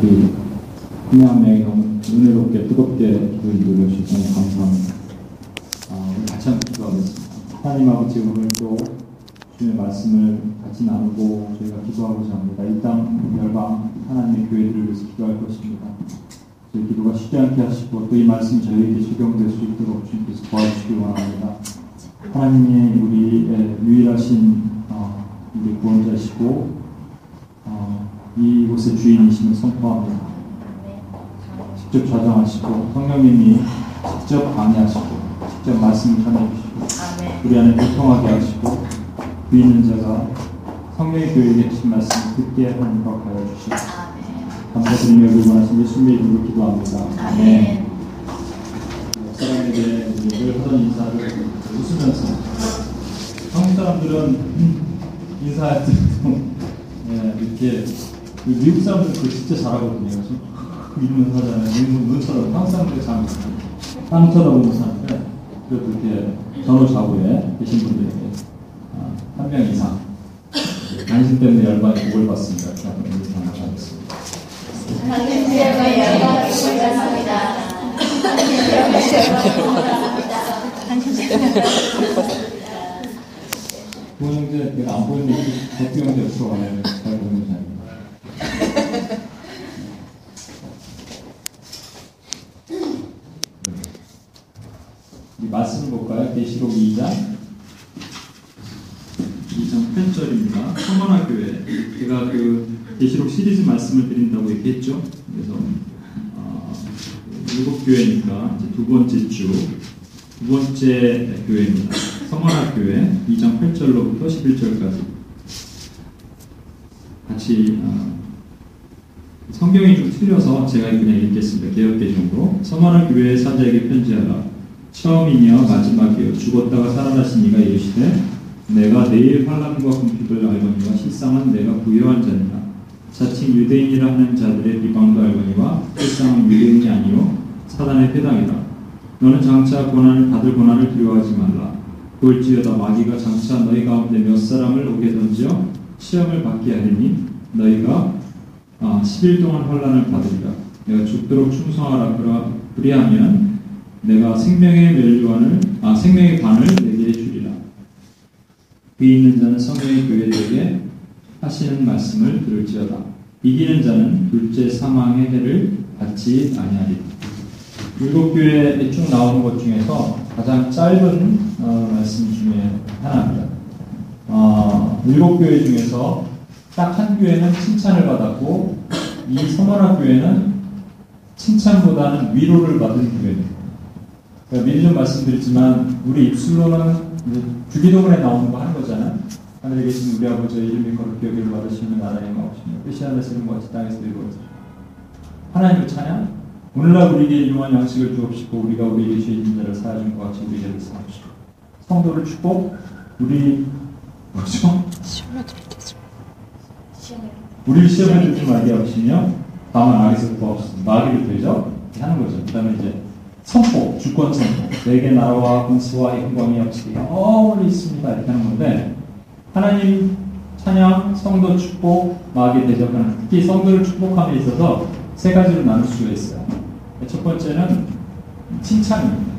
우리 한명 명이 너무 은혜롭게 뜨겁게 기도를 누려주셔서 감사합니다. 아, 우리 같이 한번 기도하겠습니다. 하나님 아버지 오늘 또 주님의 말씀을 같이 나누고 저희가 기도하고자 합니다. 이 땅 열방 하나님의 교회들을 위해서 기도할 것입니다. 저희 기도가 쉽지 않게 하시고 또 이 말씀 저희에게 적용될 수 있도록 주님께서 도와주시기 원합니다. 하나님이 우리의 유일하신 어, 우리 구원자시고 어, 이곳의 주인이심을 선포합니다. 직접 좌정하시고 성령님이 직접 강의하시고 직접 말씀을 전해주시고 우리 안에 교통하게 하시고 그 있는 자가 성령의 교회에 계신 말씀을 듣게 하는 것 하여 주시고 감사드리며 의원하신 예수님의 이름으로 기도합니다. 아멘. 사람에게 늘 하던 인사를 웃으면서 한국 사람들은 인사할 때도 예, 이렇게 그 미국 사람들은 그걸 진짜 잘하거든요. 그래서 이러면서 하잖아요. 눈, 눈처럼 한국 사람들이 잘 못해요. 땅 쳐다보면서 하는데 그래도 이렇게 전후 좌우에 계신 분들에게 아, 한명 이상 관심 때문에 열반이 복을 받습니다. 한번 인사 나가겠습니다. 하나님의 영광을 받습니다. 부모 형제 내가 안 보이는 대표 형제 와요. 잘 보는. 우리 말씀 볼까요? 계시록 2장 2장 8절입니다. 성원화 교회 제가 그 계시록 시리즈 말씀을 드린다고 얘기했죠. 그래서 어, 일곱 교회니까 두 번째 주 두 번째 교회입니다. 성원학 교회 2장 8절로부터 11절까지 같이 어, 성경이 좀 틀려서 제가 그냥 읽겠습니다. 개혁개정으로 성원학 교회의 사자에게 편지하라. 처음이며 마지막이요 죽었다가 살아나신 이가 이르시되 내가 내일 환란과 궁핍을 알거니와 실상은 내가 부여한 자니라. 자칭 유대인이라 하는 자들의 비방도 알거니와 실상은 유대인이 아니요 사단의 회당이라. 너는 장차 고난을 받을 고난을 두려워하지 말라. 볼지어다 마귀가 장차 너희 가운데 몇 사람을 오게 던져 시험을 받게 하리니 너희가 아, 10일 동안 환란을 받으리라. 내가 죽도록 충성하라 그리하면 내가 생명의 멸류관을 아 생명의 관을 내게 주리라. 위 있는 자는 성령의 교회들에게 하시는 말씀을 들을지어다. 이기는 자는 둘째 사망의 해를 받지 아니하리라. 일곱 교회에 쭉 나오는 것 중에서 가장 짧은 어, 말씀 중에 하나입니다. 어, 일곱 교회 중에서 딱 한 교회는 칭찬을 받았고 이 서머나 교회는 칭찬보다는 위로를 받은 교회입니다. 그러니까 미리 좀 말씀드렸지만 우리 입술로는 주기도문에 나오는 거한 거잖아요. 하늘에 계신 우리 아버지의 이름이 거룩히 여기를 받으시는 나라의 마옵시며 뜻이 하늘에서 이룬 땅에서 이루어지죠. 하나님을 찬양, 오늘날 우리에게 유한 양식을 주옵시고 우리가 우리에게 죄 있는 자를 사하준 것 같이 우리에게 사옵시고 성도를 축복 우리 뭐죠? 우리를 시험에 들지 말게 하시며 다만 악에서 구하옵소서 마귀를? 이렇게 하는 거죠. 그 다음에 이제 선포, 주권 선포 내게 나라와 권세와 영광이 없이 영원히 있습니다 이렇게 하는 건데 하나님 찬양, 성도 축복, 마귀 대적하는 특히 성도를 축복함에 있어서 세 가지로 나눌 수가 있어요. 첫 번째는 칭찬입니다.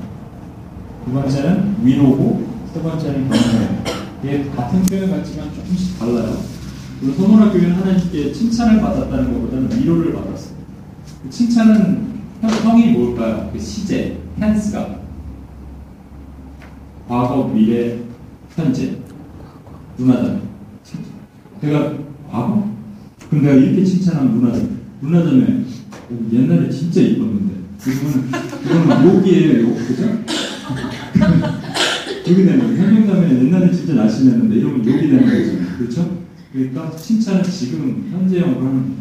두 번째는 위로고, 세 번째는 경고예요. 같은 표현 같지만 조금씩 달라요. 그리고 소문화 교회는 하나님께 칭찬을 받았다는 것보다는 위로를 받았어요. 그 칭찬은 형 이 뭘까요? 그 시제, 텐스가 과거, 미래, 현재, 누나잖아요. 내가 과거? 그럼 내가 이렇게 칭찬하면 누나잖아요. 누나잖아요. 옛날에 진짜 이뻤는데 지금은 이거는 욕이에요 욕 그죠? 욕이 되는 거예요 현명자매는 옛날에 진짜 날씬했는데 이러면 욕이 되는 거죠 그렇죠? 그러니까 칭찬은 지금 현재형으로 하는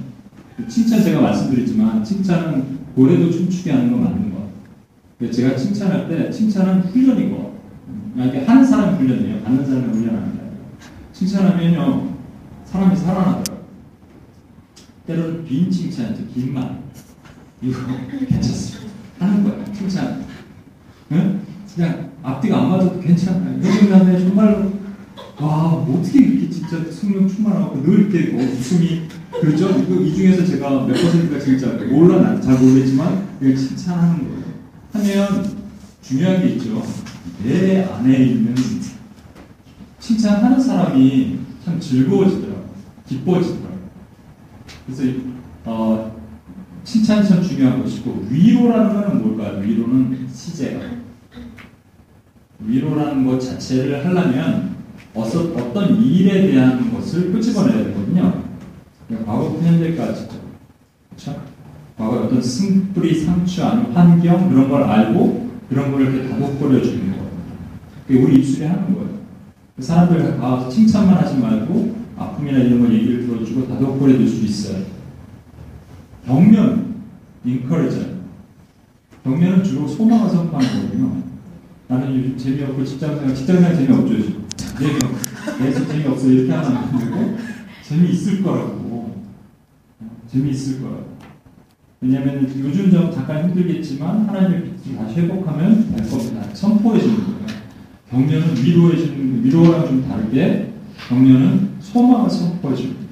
거예요 칭찬 제가 말씀드렸지만 칭찬은 고래도 춤추게 하는 건 맞는 거 제가 칭찬할 때 칭찬은 훈련이고 이렇게 하는 사람 훈련이에요 받는 사람이 훈련하는 게 아니라 칭찬하면요 사람이 살아나더라고요 때로는 빈 칭찬이죠 긴 말. 이거 괜찮습니다. 하는 거야. 칭찬. 응? 그냥 앞뒤가 안 맞아도 괜찮아요. 여기 남매 정말로 와, 뭐 어떻게 이렇게 진짜 성령 충만하고 늘 이렇게 어, 웃음이 그렇죠? 이 중에서 제가 몇 퍼센트가 진짜 몰라, 난잘 모르겠지만 그냥 칭찬하는 거예요. 하면 중요한 게 있죠. 내 안에 있는 칭찬하는 사람이 참 즐거워지더라고요. 기뻐지더라고요. 그래서 이- 어, 칭찬이 참 중요한 것이고 위로라는 것은 뭘까요? 위로는 시제가 위로라는 것 자체를 하려면 어서, 어떤 일에 대한 것을 끄집어내야 되거든요. 과거부터 현재까지죠. 그렇죠? 과거 어떤 승뿌리, 상처, 아니면 환경 그런 걸 알고 그런 걸 이렇게 다독거려 주는 거예요. 그게 우리 입술이 하는 거예요. 그 사람들 가서 칭찬만 하지 말고 아픔이나 이런 걸 얘기를 들어주고 다독거려 줄 수 있어요. 격면, 인커리저. 격면은 주로 소망을 선포하는 거거든요. 나는 요즘 재미없고 직장생활, 직장생활 재미없죠, 요즘. 재미없, 계속 재미없어. 이렇게 하면 안 되고, 재미있을 거라고. 재미있을 거라고. 왜냐면 요즘 좀 잠깐 힘들겠지만, 하나님의 빛을 다시 회복하면 될 겁니다. 선포해 주는 거예요. 격려는 위로해 주는, 위로랑 좀 다르게, 격려는 소망을 선포해 주는 거예요.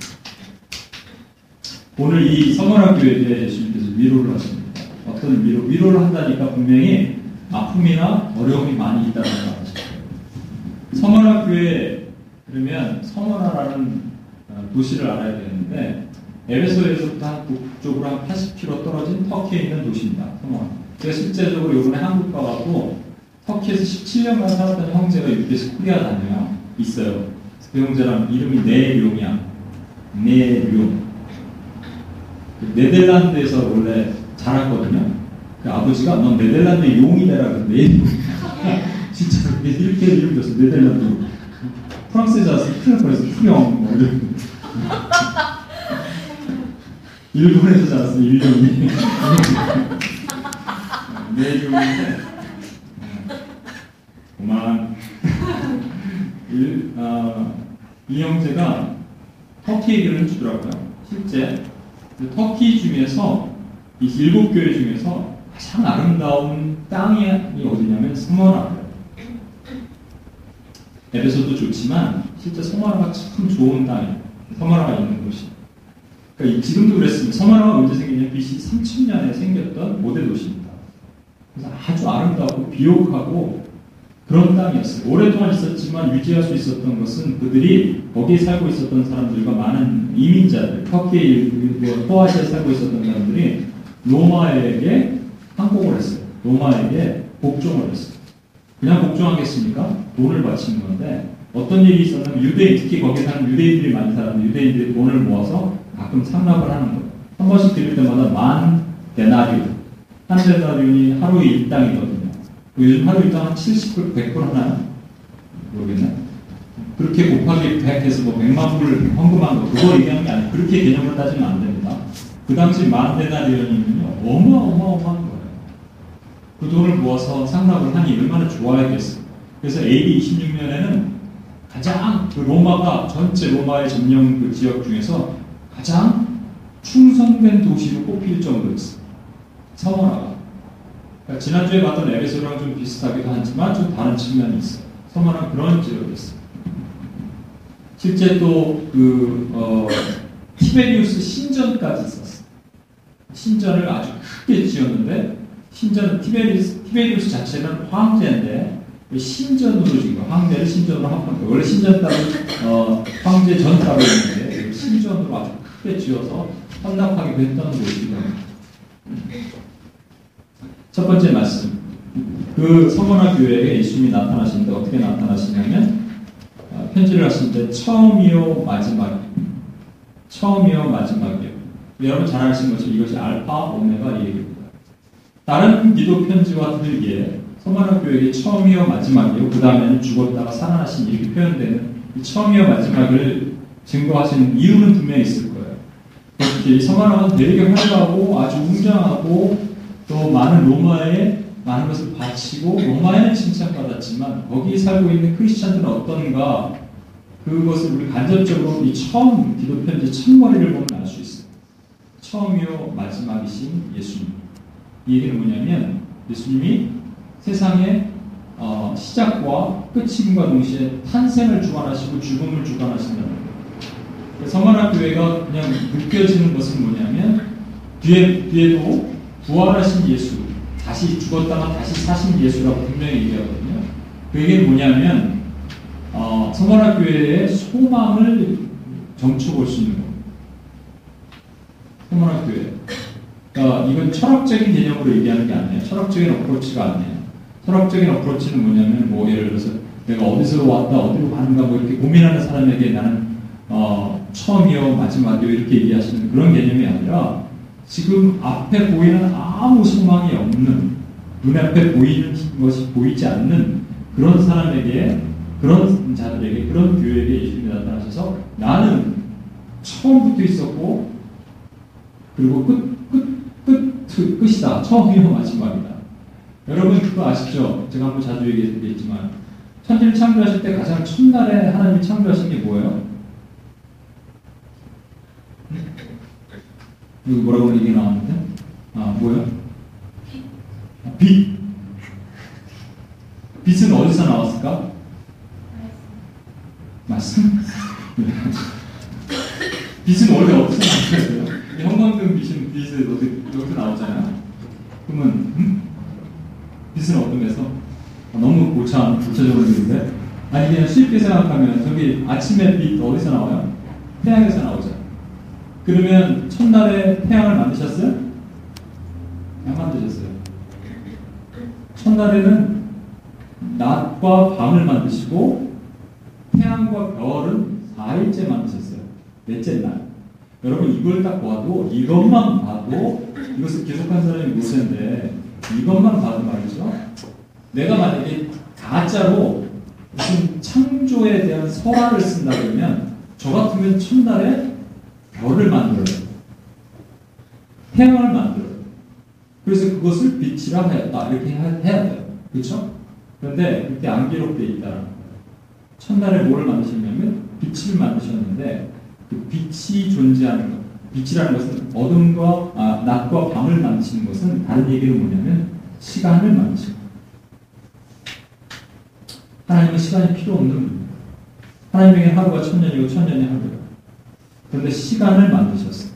오늘 이 서머학교에 대해 예수님께서 위로를 하십니다. 어떤 위로, 위로를 한다니까 분명히 아픔이나 어려움이 많이 아시죠? 서머학교에 그러면 서머나라는 어, 도시를 알아야 되는데 에베소에서부터 한 북쪽으로 한 80km 떨어진 터키에 있는 도시입니다. 서머나. 제가 실제적으로 이번에 한국 가고 터키에서 17년간 살았던 형제가 육에서 코리아 다녀요. 있어요. 그 형제랑 이름이 네룡이야. 네룡. 그 네덜란드에서 원래 자랐거든요. 그 아버지가 넌 네덜란드 용이 되라 그랬는데 진짜 이렇게 이름 줬어. 네덜란드 프랑스에 자라서 큰일 날 뻔했어 후령 뭐 이런 일본에서 자랐어 일령이. 네룡인데 그만. 일, 아, 이 형제가 터키 얘기를 해주더라고요. 실제. 그 터키 중에서 이 일곱 교회 중에서 가장 아름다운 땅이 어디냐면 스머나예요. 에베소도 좋지만 실제 서머나가 참 좋은 땅이에요. 서머나가 있는 곳이. 그러니까 이- 지금도 그랬습니다. 서머나가 언제 생겼냐면 BC 3000년에 생겼던 모델 도시입니다. 그래서 아주 아름답고 비옥하고 그런 땅이었어요. 오랫동안 있었지만 유지할 수 있었던 것은 그들이 거기에 살고 있었던 사람들과 많은 이민자들, 터키의 포아시아에 살고 있었던 사람들이 로마에게 항복을 했어요. 로마에게 복종을 했어요. 그냥 복종하겠습니까? 돈을 바치는 건데 어떤 일이 있었냐면 유대인, 특히 거기에 사는 유대인들이 많이 살았는데 유대인들이 돈을 모아서 가끔 상납을 하는 거예요. 한 번씩 드릴 때마다 만 데나리오. 한 데나리온이 하루에 일당이거든요. 요즘 하루 일당 한 70불, 100불 하나요? 모르겠네. 그렇게 곱하기 100 해서 뭐 100만 불을 헌금한 거, 그거 얘기하는 게 아니고, 그렇게 개념을 따지면 안 됩니다. 그 당시 만 데나리온이면요, 어마어마어마한. 그 돈을 모아서 상납을 하니 얼마나 좋아했겠어요. 그래서 AD 26년에는 가장 그 로마가 전체 로마의 점령 그 지역 중에서 가장 충성된 도시로 꼽힐 정도였어요. 서머나가. 그러니까 지난주에 봤던 에베소랑 좀 비슷하기도 하지만 좀 다른 측면이 있어요. 서머나는 그런 지역이었어요. 실제 또그 어, 티베리우스 신전까지 있었어요. 신전을 아주 크게 지었는데 신전 티베리우스, 티베리우스 자체는 황제인데 그 신전으로 지금 황제를 신전으로 합한 거예요. 원래 신전 따로 어, 황제 전 따로 있는데 그 신전으로 아주 크게 지어서 헌납하기도 했던 곳이거든요. 첫 번째 말씀. 그 서머나 교회에 예수님이 나타나시는데 어떻게 나타나시냐면 어, 편지를 때 처음이요 마지막 처음이요 마지막이요. 여러분 잘 아시는 것처럼 이것이 알파 오메가 이 얘기입니다. 다른 기도 편지와 다르게 서머나 교회의 처음이요 마지막이요 그 다음에는 죽었다가 살아나신 이렇게 표현되는 이 처음이요 마지막을 증거하시는 이유는 분명히 있을 거예요. 특히 서머나는 되게 활발하고 아주 웅장하고 또 많은 로마에 많은 것을 바치고 로마에는 칭찬받았지만 거기 살고 있는 크리스찬들은 어떤가 그것을 우리 간접적으로 이 처음 기도 편지 첫머리를 보면 알 수 있어요. 처음이요 마지막이신 예수님. 이 얘기는 뭐냐면 예수님이 세상에 어, 시작과 끝임과 동시에 탄생을 주관하시고 죽음을 주관하신다는 거예요. 서만학 교회가 그냥 느껴지는 것은 뭐냐면 뒤에 뒤에도 부활하신 예수, 다시 죽었다가 다시 사신 예수라고 분명히 얘기하거든요. 그 얘기는 뭐냐면 어, 서만학 교회의 소망을 점쳐볼 수 있는 겁니다. 서만학 교회. 그러니까 이건 철학적인 개념으로 얘기하는 게 아니에요. 철학적인 어프로치가 아니에요. 철학적인 어프로치는 뭐냐면 뭐 예를 들어서 내가 어디서 왔다 어디로 가는가 뭐 이렇게 고민하는 사람에게 나는 어, 처음이요 마지막이요 이렇게 얘기하시는 그런 개념이 아니라 지금 앞에 보이는 아무 소망이 없는 눈앞에 보이는 것이 보이지 않는 그런 사람에게 그런 자들에게 그런 교회에게 예수님이 나타나셔서 나는 처음부터 있었고 그리고 끝, 끝, 끝, 끝이다. 처음이요 마지막이다. 여러분 그거 아시죠? 제가 한번 자주 얘기했지만 천지를 창조하실 때 가장 첫날에 하나님이 창조하신 게 뭐예요? 이거 뭐라고 얘기 나왔는데? 아? 아, 빛. 빛은 어디서 나왔을까? 말씀? 빛은 원래 나왔어요? 형광등 빛은 빛에 어디 여기서 나오잖아요. 그러면 음? 빛은 어떤 데서? 아, 너무 고참 구체적으로 얘기인데 아니 그냥 쉽게 생각하면 저기 아침에 빛 어디서 나와요? 태양에서 나오죠. 그러면 첫날에 태양을 만드셨어요? 안 만드셨어요. 첫날에는 낮과 밤을 만드시고 태양과 별은 4일째 만드셨어요. 넷째 날. 여러분 이걸 딱 봐도 이것만 봐도 이것을 계속한 사람이 모세인데 이것만 봐도 말이죠. 내가 만약에 가짜로 무슨 창조에 대한 설화를 쓴다 그러면 저 같으면 첫날에 별을 만들어요. 태양을 만들어요. 그래서 그것을 빛이라 하였다. 이렇게 해야 돼요. 그렇죠? 그런데 그렇게 안 기록되어 거예요. 첫날에 뭘 만드셨냐면 빛을 만드셨는데 그 빛이 존재하는 것. 빛이라는 것은 어둠과 아, 낮과 밤을 만드시는 것은 다른 얘기로 뭐냐면 시간을 만드시는 거예요. 하나님은 시간이 필요 없는 분입니다. 하나님에게 하루가 천년이고 천년이 하루예요. 그런데 시간을 만드셨어요.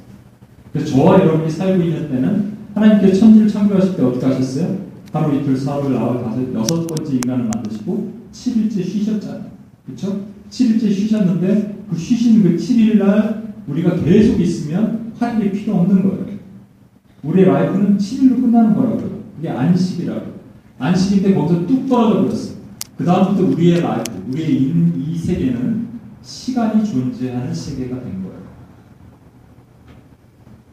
그래서 저와 여러분이 살고 있는 때는 하나님께 천지를 창조하실 때 어떻게 하셨어요? 하루 이틀 사흘 나흘 다섯 여섯 번째 인간을 만드시고 7일째 쉬셨잖아요. 그렇죠? 7일째 쉬셨는데 그 쉬신 그 7일 날 우리가 계속 있으면 하는 게 필요 없는 거예요. 우리의 life는 7일로 끝나는 거라고요. 그게 안식이라고. 안식인데 거기서 뚝 떨어져 버렸어요. 그 다음부터 우리의 life, 우리의 이, 이 세계는 시간이 존재하는 세계가 된 거예요.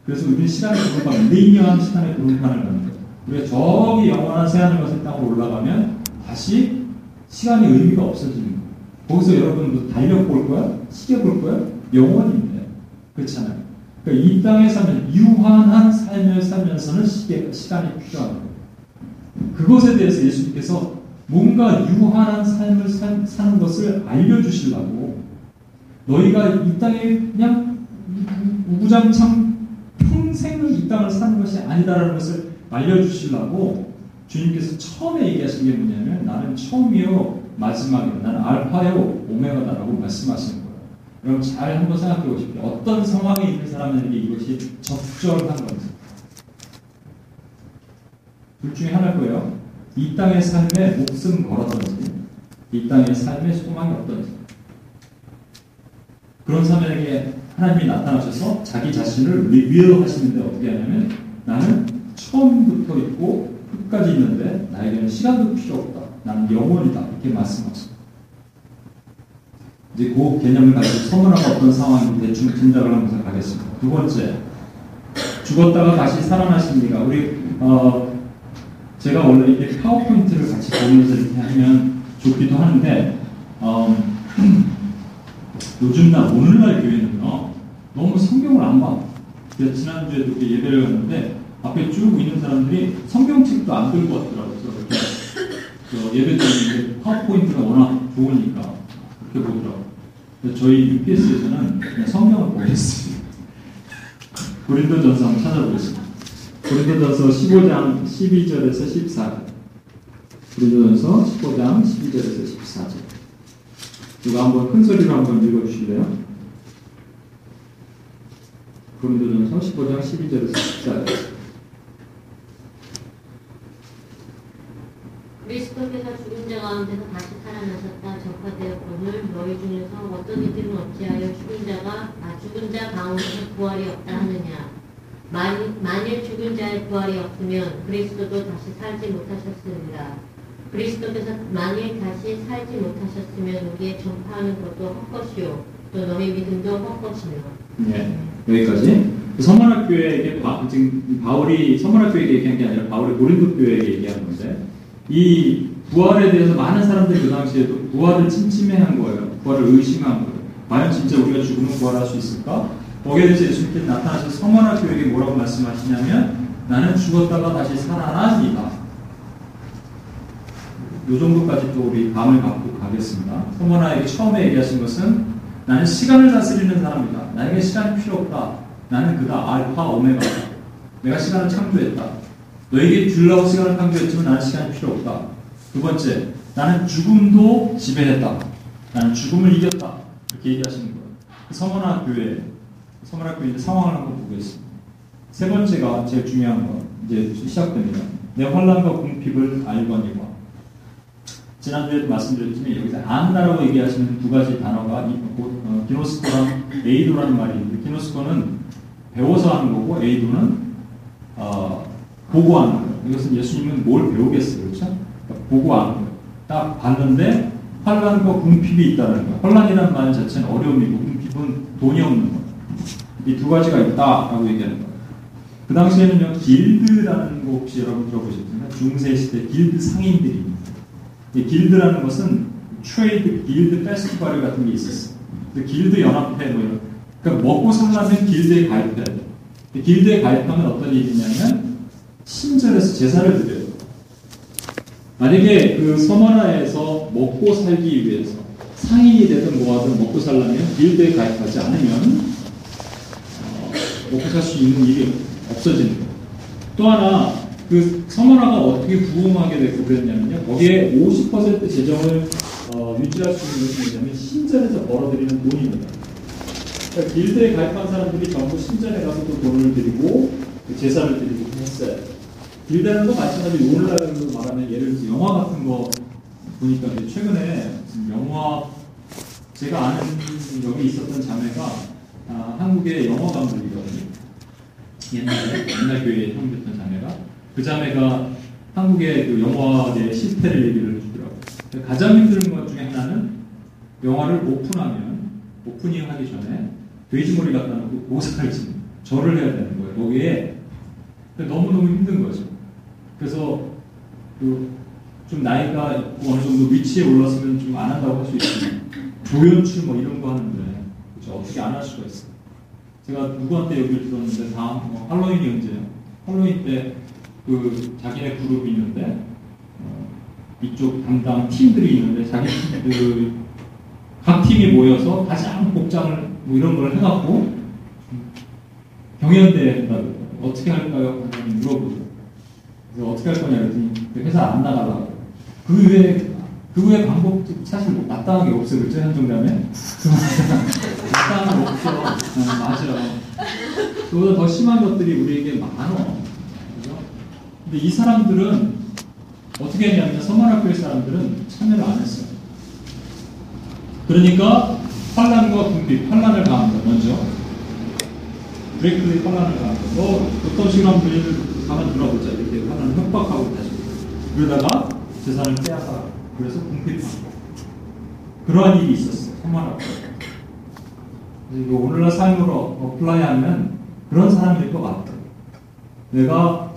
그래서 우리는 시간의 구름판, 리니어한 시간의 구름판을 가는 거예요. 우리가 저기 영원한 새하늘 같은 땅으로 올라가면 다시 시간이 의미가 없어지는 거기서 여러분도 달력 볼 거야? 시계 볼 거야? 영원인데. 그렇잖아요. 그러니까 이 땅에 살면 유한한 삶을 살면서는 시계, 시간이 필요한 거예요. 그것에 대해서 예수님께서 뭔가 유한한 삶을 사, 사는 것을 알려주시려고 너희가 이 땅에 그냥 우구장창 평생을 이 땅을 사는 것이 아니다라는 것을 알려주시려고 주님께서 처음에 얘기하신 게 뭐냐면 나는 처음이요 마지막이요 나는 알파요 오메가다라고 말씀하시는 거예요. 여러분 잘 한번 생각해 보십시오. 어떤 상황에 있는 사람에게 이것이 적절한 건지 둘 중에 하나일 거예요. 이 땅의 삶에 목숨 걸었던지 이 땅의 삶의 소망이 어떤지 그런 사람에게 하나님이 나타나셔서 자기 자신을 리뷰하시는데 어떻게 하냐면 나는 처음부터 있고 끝까지 있는데 나에게는 시간도 필요 없다. 나는 영원이다. 이렇게 말씀하십니다. 이제 그 개념을 가지고 서문화가 어떤 상황인지 대충 짐작을 하면서 가겠습니다. 두 번째, 죽었다가 다시 살아나십니까? 우리 어, 제가 원래 이렇게 파워포인트를 같이 보면서 이렇게 하면 좋기도 하는데 어, 요즘날 오늘날 교회는요 너무 성경을 안 봐. 제가 지난주에도 예배를 갔는데 앞에 쭉 있는 사람들이 성경책도 안 들고 왔더라고요. 그래서 예배 때문에 파워포인트가 워낙 좋으니까 그렇게 보더라고요. 저희 UPS에서는 그냥 성경을 보겠습니다. 고린도전서 한번 찾아보겠습니다. 고린도전서 15장 12절에서 14절. 고린도전서 15장 12절에서 14절. 누가 한번 큰 소리로 한번 읽어주실래요? 고린도전서 15장 12절에서 14절. 그리스도께서 죽은 자 가운데서 다시 살아나셨다. 전파되었거늘 너희 중에서 어떤 이들은 어찌하여 죽은 자가 아 죽은 자 가운데서 부활이 없다 하느냐? 만, 만일 죽은 자의 부활이 없으면 그리스도도 다시 살지 못하셨습니다. 그리스도께서 만일 다시 살지 못하셨으면 우리의 전파하는 것도 헛것이요. 또 너희 믿음도 헛것이며. 네, 여기까지. 서머나 교회에게 바, 지금 바울이 교회에게 얘기한 게 아니라 바울이 고린도 교회에게 얘기한 건데 이 부활에 대해서 많은 사람들이 그 당시에도 부활을 침침해한 거예요. 부활을 의심한 거예요. 과연 진짜 우리가 죽으면 부활할 수 있을까? 거기에 대해서 예수님께서 나타나서 서머나 교회에게 뭐라고 말씀하시냐면 나는 죽었다가 다시 살아나니까. 요 정도까지 또 우리 감을 갖고 가겠습니다. 서머나에게 처음에 얘기하신 것은 나는 시간을 다스리는 사람이다. 나에게 시간이 필요 없다. 나는 그다 알파 오메가다. 내가 시간을 창조했다. 너에게 주려고 시간을 창조했지만 나는 시간이 필요 없다. 두 번째, 나는 죽음도 지배했다. 나는 죽음을 이겼다. 이렇게 얘기하시는 거예요. 서머나 교회, 서머나 교회 상황을 한번 보겠습니다. 세 번째가 제일 중요한 거 이제 시작됩니다. 내 환란과 궁핍을 알거니와 지난주에도 말씀드렸지만 여기서 안다라고 얘기하시는 두 가지 단어가 이, 어, 기노스코랑 에이도라는 말이 있는데 기노스코는 배워서 하는 거고 에이도는 어, 보고하는 거예요. 이것은 예수님은 뭘 배우겠어요, 그렇죠? 그러니까 보고하는 거예요. 딱 봤는데 환란과 궁핍이 있다는 거예요. 환란이라는 말 자체는 어려움이고 궁핍은 돈이 없는 거예요. 이 두 가지가 있다라고 얘기하는 거예요. 그 당시에는요 길드라는 거 혹시 여러분 들어보셨나요? 중세 시대 길드 상인들이 있는 이 길드라는 것은 trade guild festival 같은 게 있었어요. 그 길드 연합회 뭐 이런. 그러니까 먹고 살려면 길드에 가입해야 돼. 길드에 가입하면 어떤 일이 있냐면 신전에서 제사를 드려요. 만약에 그 서머나에서 먹고 살기 위해서 상인이 되든 뭐하든 먹고 살려면 길드에 가입하지 않으면 어, 먹고 살 수 있는 일이 없어지는 거예요. 또 하나 그 서머나가 어떻게 부흥하게 됐고 그랬냐면요. 거기에 50% 재정을 어, 유지할 수 있는 것이 뭐냐면 신전에서 벌어들이는 돈입니다. 그러니까 길드에 가입한 사람들이 전부 신전에 가서 또 돈을 드리고 그 제사를 드리고 했어요. 길드라는 거 마찬가지로 오늘날로 말하면 예를 들어서 영화 같은 거 보니까 최근에 영화 제가 아는 여기 있었던 자매가 아, 한국의 영화 감독이거든요. 옛날에 옛날 교회에 형제였던 자매가 그 자매가 한국의 그 영화의 실태를 얘기를 해주더라고요. 가장 힘든 것 중에 하나는 영화를 오픈하면 오프닝 하기 전에 돼지머리 갖다 놓고 고사를 지는 절을 해야 되는 거예요. 거기에 너무너무 힘든 거죠. 그래서 그좀 나이가 어느 정도 위치에 올랐으면 좀 안 한다고 할 수 있지만 조연출 뭐 이런 거 하는데 그렇죠. 어떻게 안 할 수가 있어요. 제가 누구한테 얘기를 들었는데 다음 뭐 할로윈이 언제요? 할로윈 때 그 자기네 그룹이 있는데 어, 이쪽 담당 팀들이 있는데 자기 그각 팀이 모여서 가장 복장을 뭐 이런 걸 해갖고 경연대회 한다고 어떻게 할까요? 물어보죠. 어떻게 할 거냐 그랬더니 그 회사 안 나가라고. 그 외에 그 외에 방법도 사실 뭐 마땅하게 없어요. 그렇죠? 현 정도면 마땅한 거 없어. 어, 맞아. 그보다 더 심한 것들이 우리에게 많어. 그죠? 근데 이 사람들은 어떻게 했냐면 서만학교의 사람들은 참여를 안 했어요. 그러니까 환란과 궁핍, 환란을 가합니다. 먼저 브레이크의 환란을 가합니다. 너 어떤 식으로 하면 되는지 가만 들어보자. 이렇게 환란 협박하고 다시 그러다가 재산을 빼앗아 그래서 궁핍하고 그러한 일이 있었어요. 그래서 이거 오늘날 삶으로 어플라이하면 그런 사람일 것 같다. 내가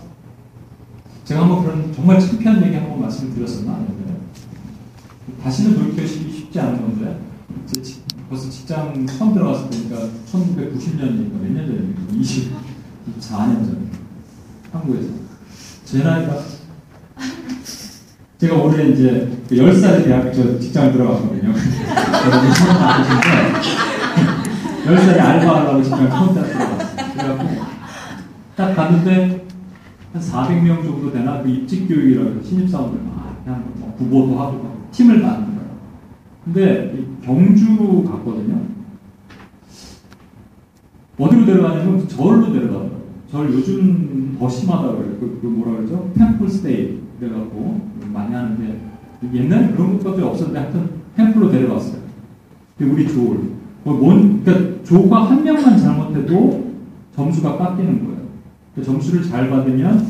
제가 한번 그런 정말 창피한 얘기 한번 말씀드렸었나? 아닌데 다시는 돌이키기 쉽지 않은 건데 벌써 직장 처음 들어갔을 때니까 1990년이니까 몇 년 전입니까? 24년 전 한국에서 제 나이가 제가 올해 이제 10살에 대학 저 직장을 들어갔거든요. 여러분 처음 아시는데 10살에 알바하려고 직장 처음 딱 들어갔어요. 그래갖고 딱 갔는데 한 400명 정도 되나 그 입직 교육이라고 해서 신입사원들 막 그냥 뭐 구보도 하고 팀을 만든 거예요. 근데 이 경주로 갔거든요. 어디로 데려가냐면 절로 데려가더 절 요즘 더 심하다고 그래요. 그, 그 뭐라 그러죠? 템플 스테이 그래갖고 많이 하는데 옛날에 그런 것까지 없었는데 하여튼 템플로 데려갔어요. 우리 조를 뭐 뭔, 그러니까 조가 한 명만 잘못해도 점수가 깎이는 거예요. 그 점수를 잘 받으면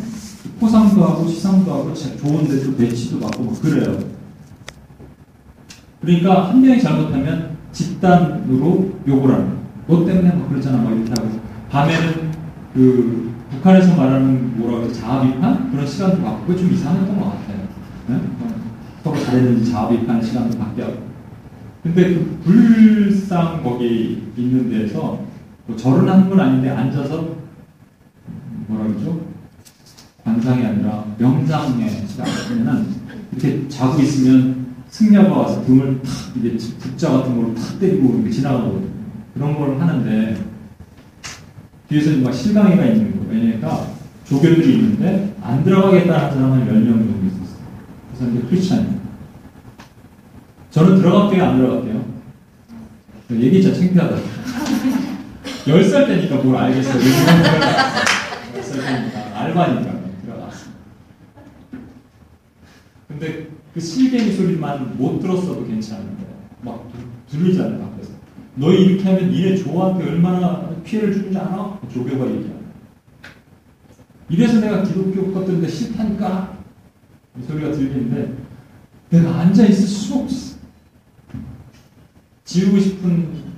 포상도 하고 시상도 하고 자- 좋은데 또 배치도 받고 뭐 그래요. 그러니까 한 명이 잘못하면 집단으로 욕을 하는 거예요. 너 때문에 막 그러잖아 막 이렇게 하고 밤에는 그 북한에서 말하는 뭐라 그래 자아 비판 그런 시간도 갖고 그게 좀 이상했던 것 같아요. 네? 어, 서로 잘했는지 자아 비판의 시간도 갖게 하고. 근데 그 불상 거기 있는 데서 뭐 절은 하는 건 아닌데 앉아서 뭐라 그러죠? 관상이 아니라 명상의 시간이면은 이렇게 자고 있으면 승려가 와서 등을 탁 이게 국자 같은 걸로 탁 때리고 이렇게 지나가거든요. 그런 걸 하는데 뒤에서 막 실강이가 있는 거예요. 왜냐니까 조교들이 있는데 안 들어가겠다는 사람은 10명 정도 있었어요. 그래서 이제 크리스찬이에요. 저는 들어갈게요, 안 들어갈게요? 얘기 진짜 창피하다. 10살 때니까 뭘 알겠어요. 요즘은 10살 때니까. 알바니까 들어갔어. 근데 그 실갱이 소리만 못 들었어도 괜찮은 거예요. 막 들- 들리잖아요, 밖에서. 너희 이렇게 하면 니네 조한테 얼마나 피해를 주는지 알아? 조교가 얘기하는 이래서 내가 기독교 것들인데 싫다니까 이 소리가 들리는데 내가 앉아 있을 수가 없어. 지우고 싶은 거.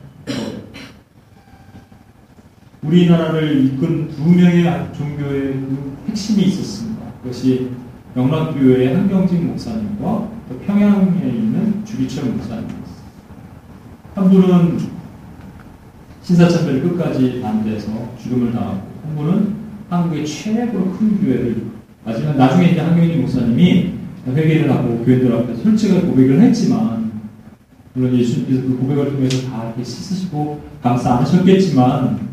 우리나라를 이끈 두 명의 종교의 그 핵심이 있었습니다. 그것이 영락교회의 한경직 목사님과 또 평양에 있는 주기철 목사님이었어요. 한 분은 신사참배를 끝까지 반대해서 죽음을 당하고 한 분은 한국의 최고로 큰 교회를 마지막 나중에 이제 한경직 목사님이 회개를 하고 교회들 앞에서 솔직하게 고백을 했지만 물론 예수님께서 그 고백을 통해서 다 이렇게 씻으시고 감싸 안으셨겠지만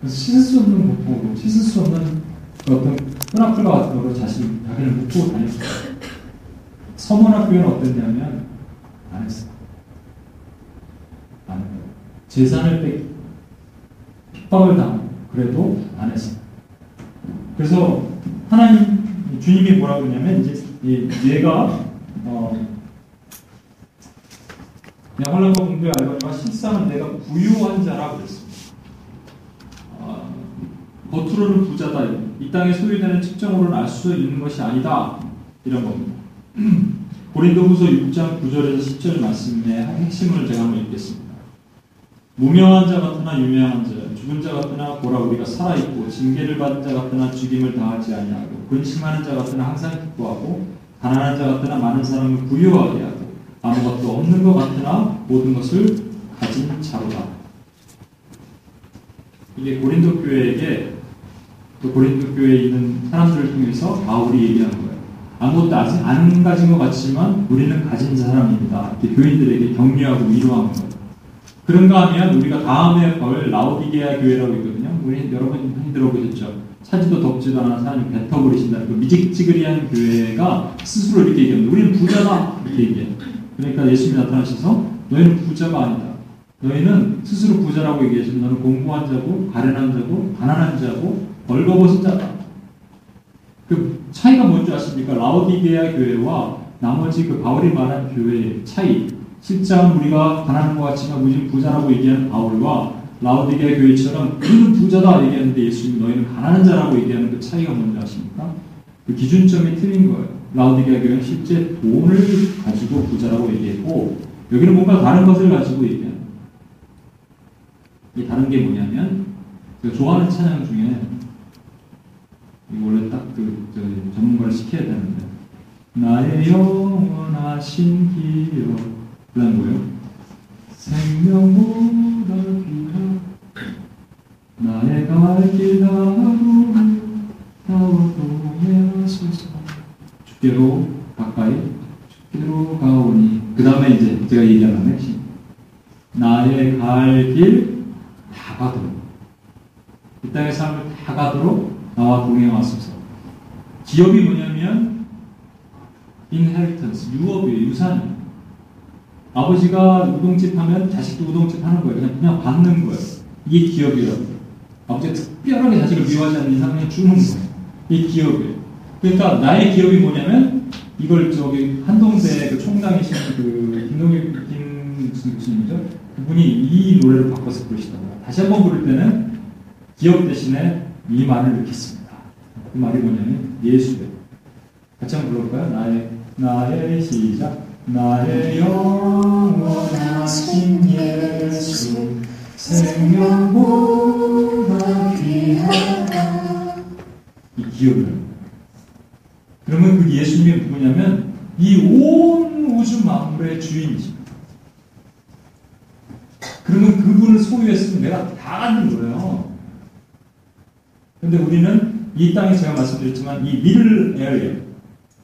그 씻을 수 없는 고통으로 씻을 수 없는 그 어떤 끈악플과 같은 거로 자신 자기를 묶고 다녔어요. 서문학교는 어땠냐면 안 했어요. 안 해요. 재산을 빼핍 당하고 그래도 안 했어요. 그래서 하나님 주님이 뭐라고 그러냐면 이제 이 얘가 어 그냥 홀란과 공부의 알바니와 실상은 내가 부유한 자라고 그랬습니다. 아, 겉으로는 부자다. 이 땅에 소유되는 측정으로는 알 수 있는 것이 아니다. 이런 겁니다. 고린도 후서 6장 9절에서 10절 말씀의 핵심을 제가 한번 읽겠습니다. 무명한 자 같으나 유명한 자, 죽은 자 같으나 보라 우리가 살아 있고 징계를 받은 자 같으나 죽임을 당하지 아니하고 근심하는 자 같으나 항상 기뻐하고 가난한 자 같으나 많은 사람을 부유하게 하고 아무것도 없는 것 같으나 모든 것을 가진 자로다. 이게 고린도 교회에게 또 고린도 교회에 있는 사람들을 통해서 바울이 얘기하는 거예요. 아무것도 아직 안 가진 것 같지만 우리는 가진 사람입니다. 이렇게 교인들에게 격려하고 위로하는 거예요. 그런가 하면 우리가 다음에 볼 라오디게아 교회라고 있거든요. 우리 여러분 많이 들어보셨죠? 차지도 덥지도 않은 사람이 뱉어버리신다는 그 미직지그리한 교회가 스스로 이렇게 얘기합니다. 우리는 부자다 이렇게 얘기해요. 그러니까 예수님이 나타나셔서 너희는 부자가 아니다. 너희는 스스로 부자라고 얘기하시면 너는 공부한 자고 가련한 자고 가난한 자고 벌거벗은 자다. 그 차이가 뭔지 아십니까? 라오디게아 교회와 나머지 그 바울이 말한 교회의 차이. 실제는 우리가 가난한 것 같지만 우리는 부자라고 얘기하는 바울과 라오디게아 교회처럼 우리는 부자다 얘기하는데 예수님 너희는 가난한 자라고 얘기하는 그 차이가 뭔지 아십니까? 그 기준점이 틀린 거예요. 라오디게아 교회는 실제 돈을 가지고 부자라고 얘기했고 여기는 뭔가 다른 것을 가지고 얘기하는. 이 다른 게 뭐냐면 제가 좋아하는 찬양 중에 원래 딱그 전문가를 시켜야 되는데 나의 영원하신 기억 그다음 뭐예요? 생명보다 귀한 나의 갈길 다루 나와 동행하소서 주께로 가까이 주께로 가오니 그 다음에 이제 제가 얘기하는 핵심 나의 갈길 다 가도록 이 땅의 삶을 다 가도록 나와 동행하소서 기업이 뭐냐면 inheritance, 유업이에요, 유산이에요. 아버지가 우동집 하면 자식도 우동집 하는 거예요. 그냥, 그냥 받는 거예요. 이게 기업이라고. 아버지가 특별하게 자식을 미워하지 않는 이상 그냥 주는 거예요. 이게 기업이에요. 그러니까 나의 기업이 뭐냐면 이걸 저기 한동대 그 총장이신 그 김동일 김 무슨 교수님이죠? 그분이 이 노래를 바꿔서 부르시더라고요. 다시 한번 부를 때는 기업 대신에 이 말을 넣겠습니다. 그 말이 뭐냐면 예수예요. 같이 한번 불러볼까요? 나의 나의 시작 나의 영원하신 예수 생명보다 귀하다 이 기업을 그러면 그 예수님이 누구냐면 이 온 우주 만물의 주인이십니다. 그러면 그분을 소유했으면 내가 다 갖는 거예요. 근데 우리는 이 땅에 제가 말씀드렸지만 이 미들 에어리어,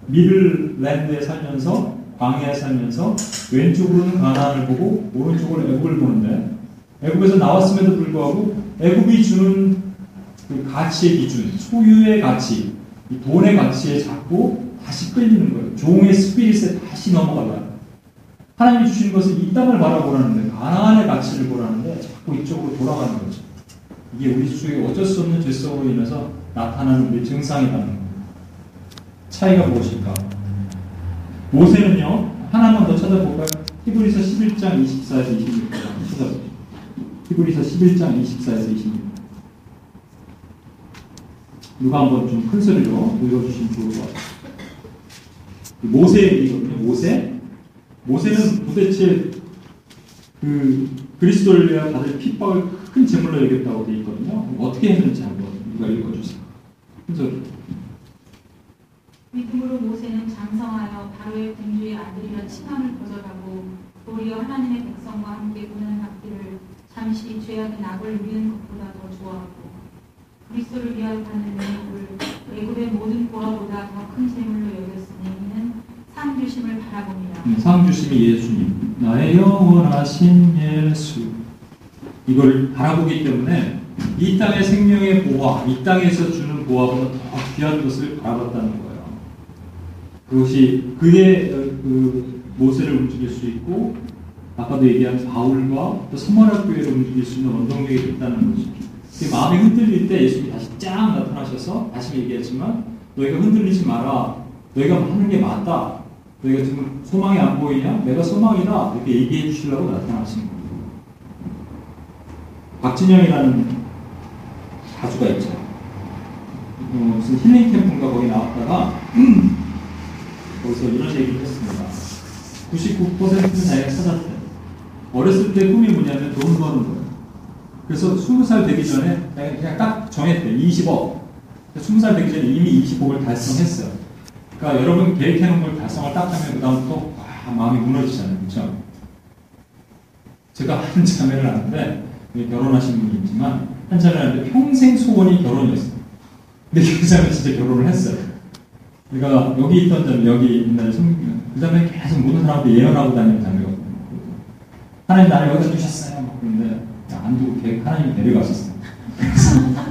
미들 랜드에 살면서 광야에 살면서 왼쪽으로는 가나안을 보고 오른쪽으로 애굽을 보는데 애굽에서 나왔음에도 불구하고 애굽이 주는 그 가치의 기준, 소유의 가치, 이 돈의 가치에 자꾸 다시 끌리는 거예요. 종의 스피릿에 다시 넘어가요. 하나님이 주신 것은 이 땅을 바라보라는데 가나안의 가치를 보라는데 자꾸 이쪽으로 돌아가는 거죠. 이게 우리 속에 어쩔 수 없는 죄성으로 인해서 나타나는 우리 증상이라는 거예요. 차이가 무엇일까? 모세는요, 하나만 더 찾아볼까요? 히브리서 11장 24에서 26절 찾아보죠. 히브리서 11장 24에서 26. 누가 한번 좀 큰 소리로 읽어주시면 좋을 것 같아요. 모세 얘기거든요, 모세. 모세는 도대체 그 그리스도를 위하여 받을 핍박을 큰 제물로 여겼다고 되어 있거든요. 어떻게 했는지 한번 누가 읽어주세요. 큰 소리. 믿음으로 모세는 장성하여 바로의 공주의 아들이라 칭함을 거절하고 도리어 하나님의 백성과 함께 군을 받기를 잠시 죄악의 낙을 누리는 것보다 더 좋아하고 그리스도를 위하여 받는 유익을 애굽의 모든 보화보다 더 큰 재물로 여겼으니 이는 상 주심을 바라봅니다. 음, 상 주심이 예수님, 나의 영원하신 예수. 이걸 바라보기 때문에 이 땅의 생명의 보화, 이 땅에서 주는 보화보다 더 귀한 것을 바라봤다는 거예요. 그것이 그의 어, 그 모세를 움직일 수 있고 아까도 얘기한 바울과 또 서머나 교회를 움직일 수 있는 원동력이 됐다는 거죠. 그 마음이 흔들릴 때 예수님이 다시 쫙 나타나셔서 다시 얘기했지만 너희가 흔들리지 마라. 너희가 하는 게 맞다. 너희가 지금 소망이 안 보이냐? 내가 소망이다. 이렇게 얘기해 주시려고 나타나신 거예요. 박진영이라는 가수가 있죠. 어, 무슨 힐링 캠프인가 거기 나왔다가 거기서 이런 얘기를 했습니다. 99%는 자기가 찾았대. 어렸을 때 꿈이 뭐냐면 돈 버는 거예요. 그래서 20살 되기 전에 그냥 딱 정했대. 20억. 20살 되기 전에 이미 20억을 달성했어요. 그러니까 여러분 계획해놓은 걸 달성을 딱 하면 그다음부터 와, 마음이 무너지잖아요. 그렇죠? 제가 한 자매를 아는데 결혼하신 분이 있지만 한 자매를 아는데 평생 소원이 결혼이었어요. 근데 그 자매 진짜 결혼을 했어요. 그러니까 여기 있던 자매 여기 옛날에 성경 그 자매 계속 모든 사람한테 예언하고 다니는 자매거든요. 하나님 나를 여기다 두셨어요. 막 그런데 안 두고 걔 하나님이 데려가셨어요.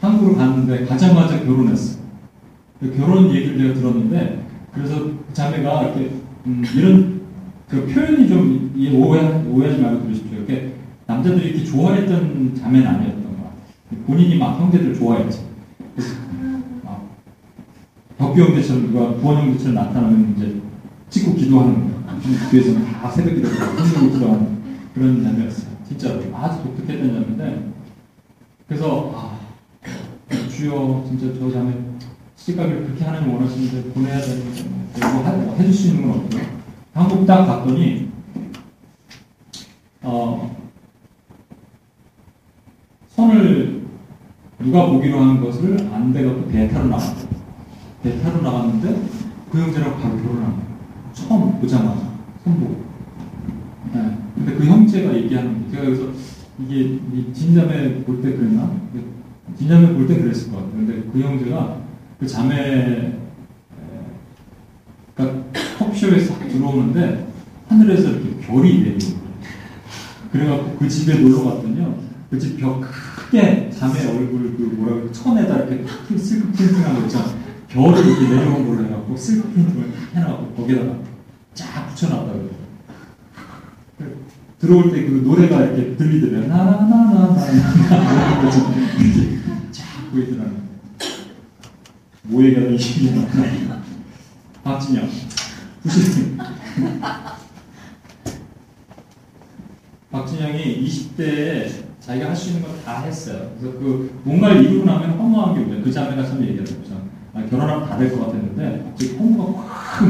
한국으로 갔는데 가자마자 결혼했어. 그 결혼 얘기를 내가 들었는데 그래서 그 자매가 이렇게 음, 이런 그 표현이 좀 오해, 오해하지 말고 들으십시오. 이렇게 남자들이 이렇게 좋아했던 자매는 아니었던 것 같아요. 본인이 막 형제들 좋아했지. 그래서 막 덕규 형제처럼 누가 부원 형제처럼 나타나면 이제 찍고 기도하는 거예요. 뒤에서는 다 새벽 기도하고 흔들고 기도하는 그런 자매였어요. 진짜로 아주 독특했던 자매인데 그래서 아, 주여 진짜 저 자매 시집가기를 그렇게 하나님 원하시는데 보내야 되는데 뭐, 하- 뭐 해줄 수 있는 건 없고요. 한국 딱 갔더니 어, 선을 누가 보기로 한 것을 안 돼갖고 대타로 나갔어요. 대타로 나갔는데 그 형제랑 바로 결혼한 거예요. 처음 보자마자 선보고. 네. 근데 그 형제가 얘기하는 거 제가 그래서 이게 이 진자매 볼 때 그랬나? 진자매 볼 때 그랬을 것 같아요. 근데 그 형제가 그 자매가 톡쇼에서 딱 들어오는데 하늘에서 이렇게 별이 거예요. 그래갖고 그 집에 놀러 갔더니요. 그 집 벽 크게 자매 얼굴 그 뭐라고 천에다 이렇게 슬크플팅한 거 있잖아. 별을 이렇게 내려온 걸로 해갖고 실크 프린팅을 딱 해놔갖고 거기다가 쫙 붙여놨다 그래요. 들어올 때 그 노래가 이렇게 들리더래요. 나나나나나 이렇게 쫙 보이더라고요. 모해가 20년 박진영 부실 박진영이 20대에 자기가 할 수 있는 걸다 했어요. 그래서 그 뭔가를 이루고 나면 허무한 게 뭐냐. 그 자매가 참 얘기하더라고요. 아, 결혼하면 다 될 것 같았는데 갑자기 허무가 확.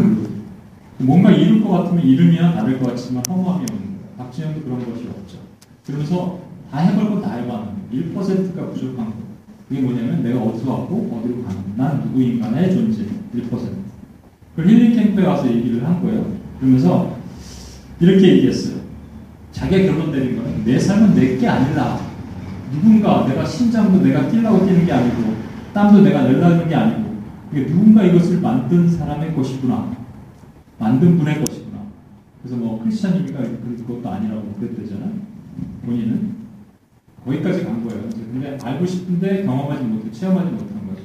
뭔가 이룰 것 같으면 이루면 다될것 같지만 허무함이 오는 거예요. 박진영도 그런 것이 없죠. 그러면서 다 해볼 건다 해봤는데 1%가 부족한 거. 그게 뭐냐면 내가 어디서 왔고 어디로 가는 난 누구인가의 존재 1%. 그걸 힐링 캠프에 와서 얘기를 한 거예요. 그러면서 이렇게 얘기했어요. 자기가 결론 내린 거는 내 삶은 내게 아니라 누군가 내가 심장도 내가 뛰려고 뛰는 게 아니고 땀도 내가 내려는 게 아니고 이게 누군가 이것을 만든 사람의 것이구나. 만든 분의 것이구나. 그래서 뭐 크리스찬이니까 그것도 아니라고 그랬대잖아요. 본인은 거기까지 간 거예요. 근데 알고 싶은데 경험하지 못해 체험하지 못한 거죠.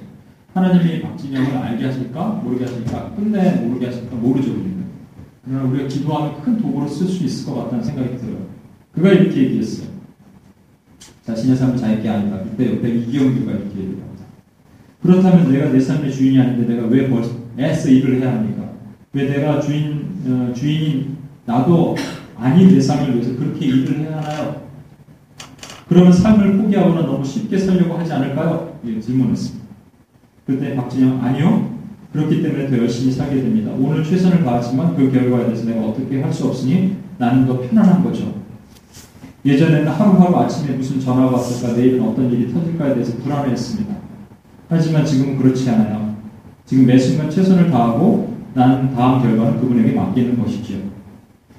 하나님이 박진영을 알게 하실까 모르게 하실까 끝내 모르게 하실까 모르죠 우리는. 그러나 우리가 기도하는 큰 도구로 쓸 수 있을 것 같다는 생각이 들어요. 그가 이렇게 얘기했어요. 자신의 삶은 자기 게 아니다. 그때 옆에 이기영규가 이렇게 얘기합니다. 그렇다면 내가 내 삶의 주인이 아닌데 내가 왜 벌써 애써 일을 해야 합니까? 왜 내가 주인 어, 주인인 나도 아닌 내 삶을 위해서 그렇게 일을 해야 하나요? 그러면 삶을 포기하거나 너무 쉽게 살려고 하지 않을까요? 예, 질문했습니다. 그때 박진영 아니요. 그렇기 때문에 더 열심히 살게 됩니다. 오늘 최선을 다하지만 그 결과에 대해서 내가 어떻게 할 수 없으니 나는 더 편안한 거죠. 예전에는 하루하루 아침에 무슨 전화가 왔을까 내일은 어떤 일이 터질까에 대해서 불안해했습니다. 하지만 지금은 그렇지 않아요. 지금 매 순간 최선을 다하고 나는 다음 결과는 그분에게 맡기는 것이지요.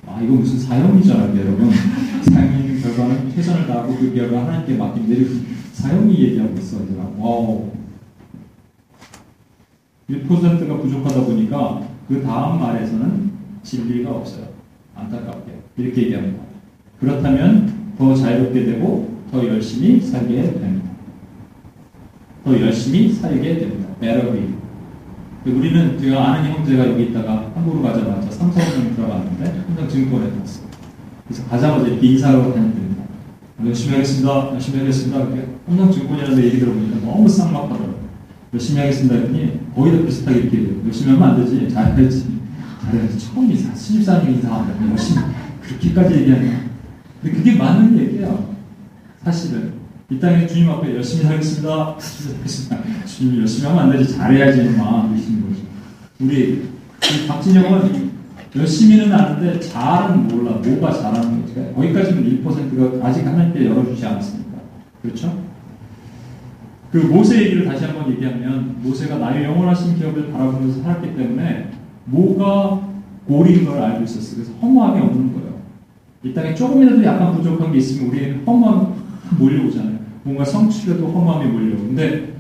아 이거 무슨 사형이잖아요 여러분. 사형이 결과는 최선을 다하고 그 결과 하나님께 내리 사형이 얘기하고 있어 얘들아. 와우. 1%가 부족하다 보니까 그 다음 말에서는 진리가 없어요. 안타깝게. 이렇게 얘기합니다. 그렇다면 더 자유롭게 되고 더 열심히 살게 됩니다. 더 열심히 살게 됩니다. be. 우리는 제가 아는 형제가 여기 있다가 한국으로 가자마자 삼성을 들어갔는데 항상 증권에 갔어요. 그래서 가자마자 인사하고 다녔답니다. 열심히 하겠습니다. 열심히 하겠습니다. 이렇게 항상 증권이라는 얘기 들어보니까 너무 쌍막하더라고요. 열심히 하겠습니다 했더니 거의 다 비슷하게 이렇게. 열심히 하면 안 되지. 잘해야지. 잘해야지. 처음 인사, 신입사원이 인사한다. 열심히. 그렇게까지 얘기하냐. 근데 그게 맞는 얘기예요. 사실은. 이 땅에 주님 앞에 열심히 살겠습니다. 주님 열심히 하면 안 되지. 잘해야지. 막 이러시는 거죠. 우리 이 박진영은 열심히는 아는데 잘은 몰라. 뭐가 잘하는 거지. 거기까지는 1%가 아직 하나님께 열어주지 않았습니까? 그렇죠? 그 모세 얘기를 다시 한번 얘기하면 모세가 나의 영원하신 기업을 바라보면서 살았기 때문에 뭐가 골인 걸 알고 있었어요. 그래서 허무함이 없는 거예요. 이 땅에 조금이라도 약간 부족한 게 있으면 우리는 허무함 몰려오잖아요. 뭔가 성취라도 허무함이 몰려오. 근데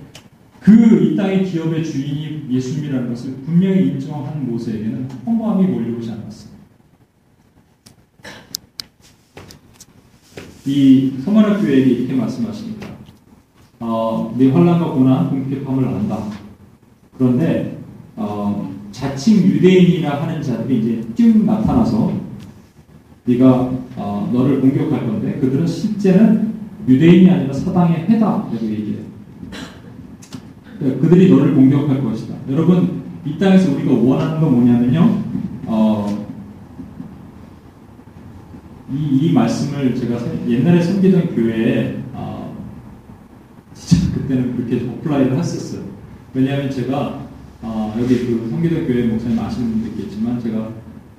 그 이 땅의 기업의 주인이 예수님이라는 것을 분명히 인정한 모세에게는 허무함이 몰려오지 않았어요. 이 서머나 교회에게 이렇게 말씀하십니다. 어, 네 환란과 고난, 궁핍함을 안다. 그런데 어, 자칭 유대인이라 하는 자들이 이제 쭉 나타나서 네가 어, 너를 공격할 건데 그들은 실제는 유대인이 아니라 사당의 해다라고 얘기해요. 그러니까 그들이 너를 공격할 것이다. 여러분 이 땅에서 우리가 원하는 건 뭐냐면요. 어, 이, 이 말씀을 제가 옛날에 섬기던 교회에 어, 진짜 그때는 그렇게 apply를 했었어요. 왜냐하면 제가 어, 여기 그 섬기던 교회 목사님 아시는 분도 있겠지만 제가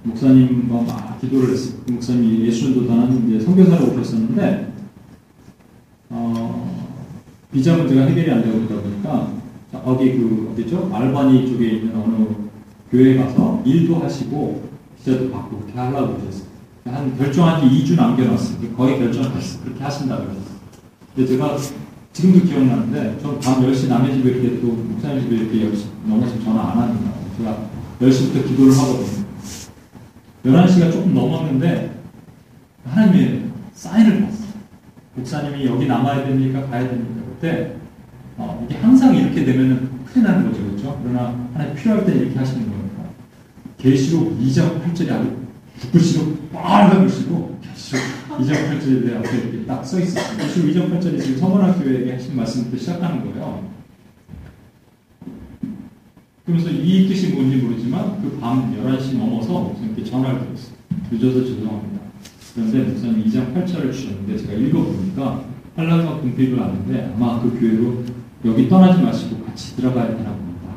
목사님과 막 기도를 했어요. 그 목사님이 예수전도단은 이제 선교사로 오셨었는데 어, 비자 문제가 해결이 안 되고 그러다 보니까 거기 그 어디죠? 알바니 쪽에 있는 어느 교회에 가서 일도 하시고 비자도 받고 그렇게 하려고 그러셨어요. 한 결정한 지 2주 남겨놨어요. 거의 결정을 했어요. 그렇게 하신다고 그랬어요. 근데 제가 지금도 기억나는데 저밤 10시 남의 집에 이렇게 또 목사님 집에 이렇게 역시 넘어서 전화 안 하는 거예요. 제가 10시부터 기도를 하거든요. 11시가 조금 넘었는데 하나님의 사인을 봤어요. 목사님이 여기 남아야 됩니까? 가야 됩니까? 그때 어, 이게 항상 이렇게 되면 큰일 나는 거죠. 그렇죠? 그러나 하나님 필요할 때 이렇게 하시는 거니까. 계시록 2장 8절이 아주 붓글씨로 빨간 글씨로 계시록 2장 8절에 대해 앞에 이렇게 딱 써 있어요. 계시록 2장 8절이 지금 서머나 교회에게 하신 말씀부터 시작하는 거예요. 그러면서 이 뜻이 뭔지 모르지만 그 밤 11시 넘어서 목사님께 전화를 드렸어요. 늦어서 죄송합니다. 그런데 목사님 2장 8절을 주셨는데 제가 읽어보니까 한란과 분필을 아는데 아마 그 교회로 여기 떠나지 마시고 같이 들어가야 되나 봅니다.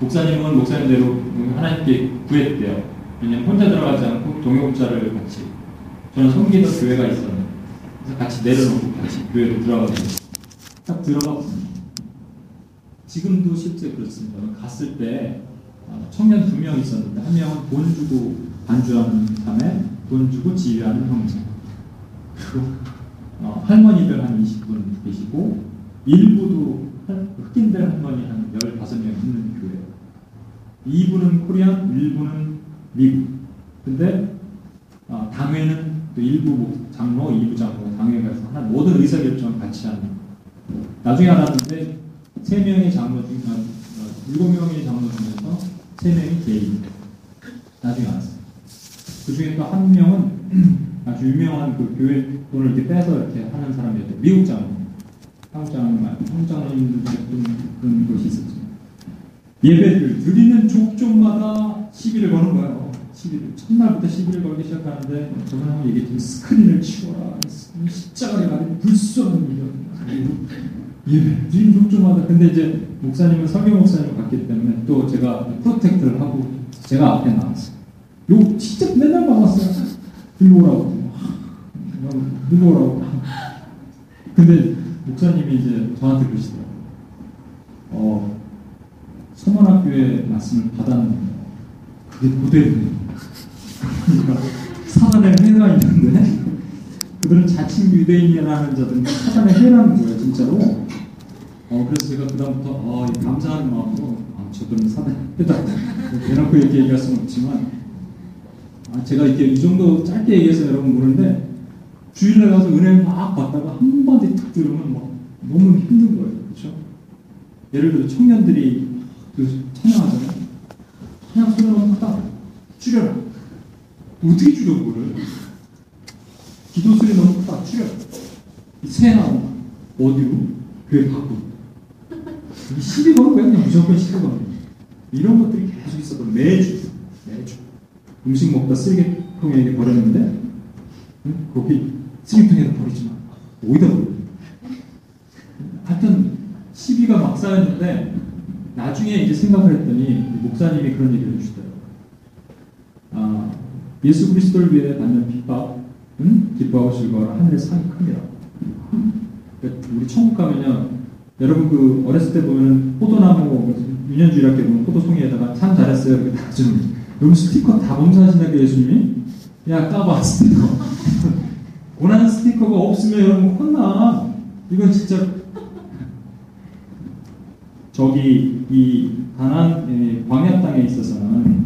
목사님은 목사님대로 하나님께 구했대요. 왜냐면 혼자 들어가지 않고 동역자를 같이 저는 섬기던 교회가 있었는데 그래서 같이 내려놓고 같이 교회로 들어가게 딱 들어갔습니다. 지금도 실제 그렇습니다. 갔을 때 어, 청년 두 명 있었는데 한 명은 돈 주고 반주하는 사람에 돈 주고 지휘하는 형제 그리고 어, 할머니들 한 20분 계시고 일부도 할- 흑인들 할머니 한 15명 있는 교회예요. 2부는 코리안, 1부는 미국. 근데 어, 당회는 또 일부 목- 장로, 2부 장로, 당회가 있어 하나 모든 의사결정을 같이 하는. 나중에 알았는데 세 명의 장로 중, 아, 어, 일곱 명의 장로 중에서 세 명이 개인. 나중에 알았어요. 그 중에 또 한 명은 아주 유명한 그 교회 돈을 이렇게 빼서 이렇게 하는 사람이었대요. 미국 장로. 한국 장로님 말고 한국 장로님들 그런, 것이 있었죠. 예배를 드리는 족족마다 시비를 거는 거예요. 시비를. 첫날부터 시비를 걸기 시작하는데 저번에 얘기했지만 스크린을 치워라. 십자가를 가리고 불쏘는 이런. 예배 드리는 족족마다. 근데 이제 목사님은 설교 목사님을 갔기 때문에 또 제가 프로텍트를 하고 제가 앞에 나왔어요. 요 진짜 맨날 막았어요. 들고 오라고. 들고 오라고. 근데 목사님이 이제 저한테 그러시더라고요. 어, 서문학교의 말씀을 받았는데 그게 그대로예요. 그러니까 사단의 해가 있는데 그들은 자칭 유대인이라는 자들은 사단의 해라는 거예요, 진짜로. 어, 그래서 제가 그다음부터 어, 이 감사하는 마음으로 아, 저들은 사단의 해다. 대놓고 이렇게 얘기할 수는 없지만 아, 제가 이렇게 이 정도 짧게 얘기해서 여러분 모르는데 주일날 가서 은혜를 막 받다가 한 번에 툭 들으면 막 너무 힘든 거예요. 그렇죠? 예를 들어 청년들이 그 찬양하잖아요. 찬양 소리 너무 크다. 줄여라. 어떻게 줄여 그거를? 기도 소리 너무 크다. 줄여. 새 나온다. 어디로? 교회 밖으로. 이 시비 거야. 그냥 무조건 시비 거는. 이런 것들이 계속 있었던. 매주. 음식 먹다 쓰레기통에 이렇게 버렸는데 응? 거기 쓰레기통에다 버리지 마. 어디다 버려? 하여튼 시비가 막 쌓였는데 나중에 이제 생각을 했더니 목사님이 그런 얘기를 해주시더라고요. 아, 예수 그리스도를 위해 받는 핍박은 기뻐하고 즐거워라 하늘의 상이 큽니다. 그러니까 우리 천국 가면요, 여러분 그 어렸을 때 보면 포도나무 유년주일 학교 보면 포도송이에다가 참 잘했어요 이렇게 다 주는 여러분 스티커 다 검사하신다고 예수님이 야 까봐 스티커 원하는 스티커가 없으면 여러분 혼나 이건 진짜 저기 이 가난 에, 광야 땅에 있어서는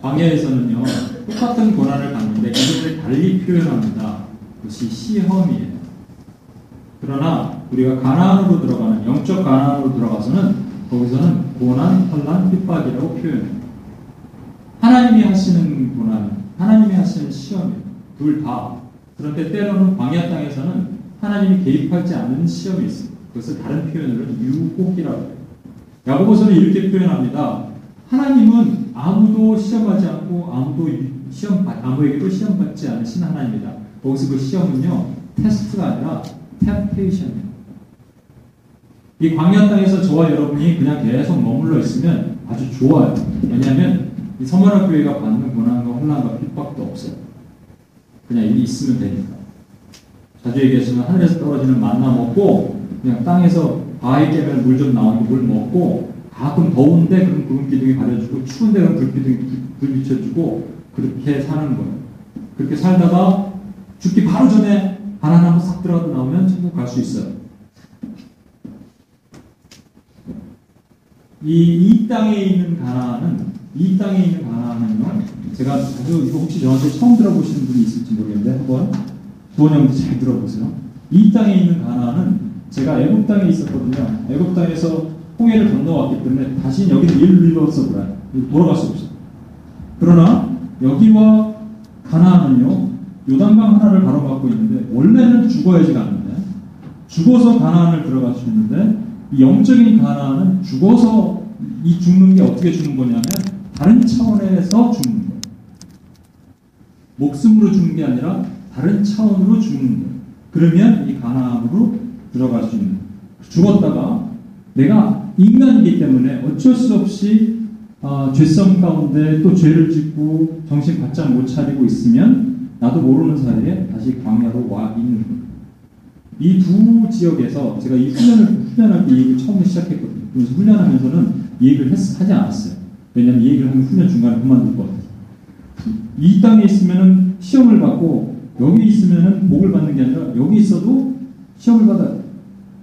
광야에서는요 똑같은 고난을 받는데 이것을 달리 표현합니다. 그것이 시험이에요. 그러나 우리가 가나안으로 들어가는 영적 가나안으로 들어가서는 거기서는 고난, 환란, 핍박이라고 표현해요. 하나님이 하시는 고난, 하나님이 하시는 시험이에요. 둘 다. 그런데 때로는 광야 땅에서는 하나님이 개입하지 않는 시험이 있어요. 그것을 다른 표현으로는 유혹이라고 해요. 야고보서는 이렇게 표현합니다. 하나님은 아무도 시험하지 않고 아무도 시험 받- 아무에게도 시험 받지 않으신 하나님이다. 거기서 그 시험은요 테스트가 아니라 템페이션이에요. 이 광야 땅에서 저와 여러분이 그냥 계속 머물러 있으면 아주 좋아요. 왜냐하면 이 서머나 교회가 받는 고난과 혼란과 핍박도 없어요. 그냥 이 있으면 되니까. 자주 얘기했지만 하늘에서 떨어지는 만나 먹고 그냥 땅에서 바위 깨면 물 좀 나오니까 물 먹고 가끔 더운데 그럼 구름 기둥이 가려주고 추운데 그럼 불 기둥이 불- 불 비춰주고 그렇게 사는 거예요. 그렇게 살다가 죽기 바로 전에 한번 싹 들어가도 나오면 천국 갈 수 있어요. 이, 이 땅에 있는 가나안은 이 땅에 있는 가나안은요. 제가 아주 이거 혹시 저한테 처음 들어보시는 분이 있을지 모르겠는데 한번 부원형도 잘 들어보세요. 이 땅에 있는 가나안은 제가 애굽 땅에 있었거든요. 애굽 땅에서 홍해를 건너왔기 때문에 다시 여기는 일 리버서 브라 돌아갈 수 없어요. 그러나 여기와 가나안은요 요단강 하나를 바로막고 있는데 원래는 죽어야지 가는데 죽어서 가나안을 들어갈 수 있는데 이 영적인 가나안은 죽어서 이 죽는 게 어떻게 죽는 거냐면 다른 차원에서 죽는 거예요. 목숨으로 죽는 게 아니라 다른 차원으로 죽는 거예요. 그러면 이 가나안으로 들어갈 수 있는 거예요. 죽었다가 내가 인간이기 때문에 어쩔 수 없이 아, 죄성 가운데 또 죄를 짓고 정신 바짝 못 차리고 있으면 나도 모르는 사이에 다시 광야로 와 있는 거예요. 이 두 지역에서 제가 이 훈련을 훈련할 때 이 얘기를 처음 시작했거든요. 그래서 훈련하면서는 이 얘기를 했, 하지 않았어요. 왜냐하면 이 얘기를 하면 훈련 중간에 그만둘 것 같아요. 이 땅에 있으면은 시험을 받고 여기 있으면은 복을 받는 게 아니라 여기 있어도 시험을 받아요.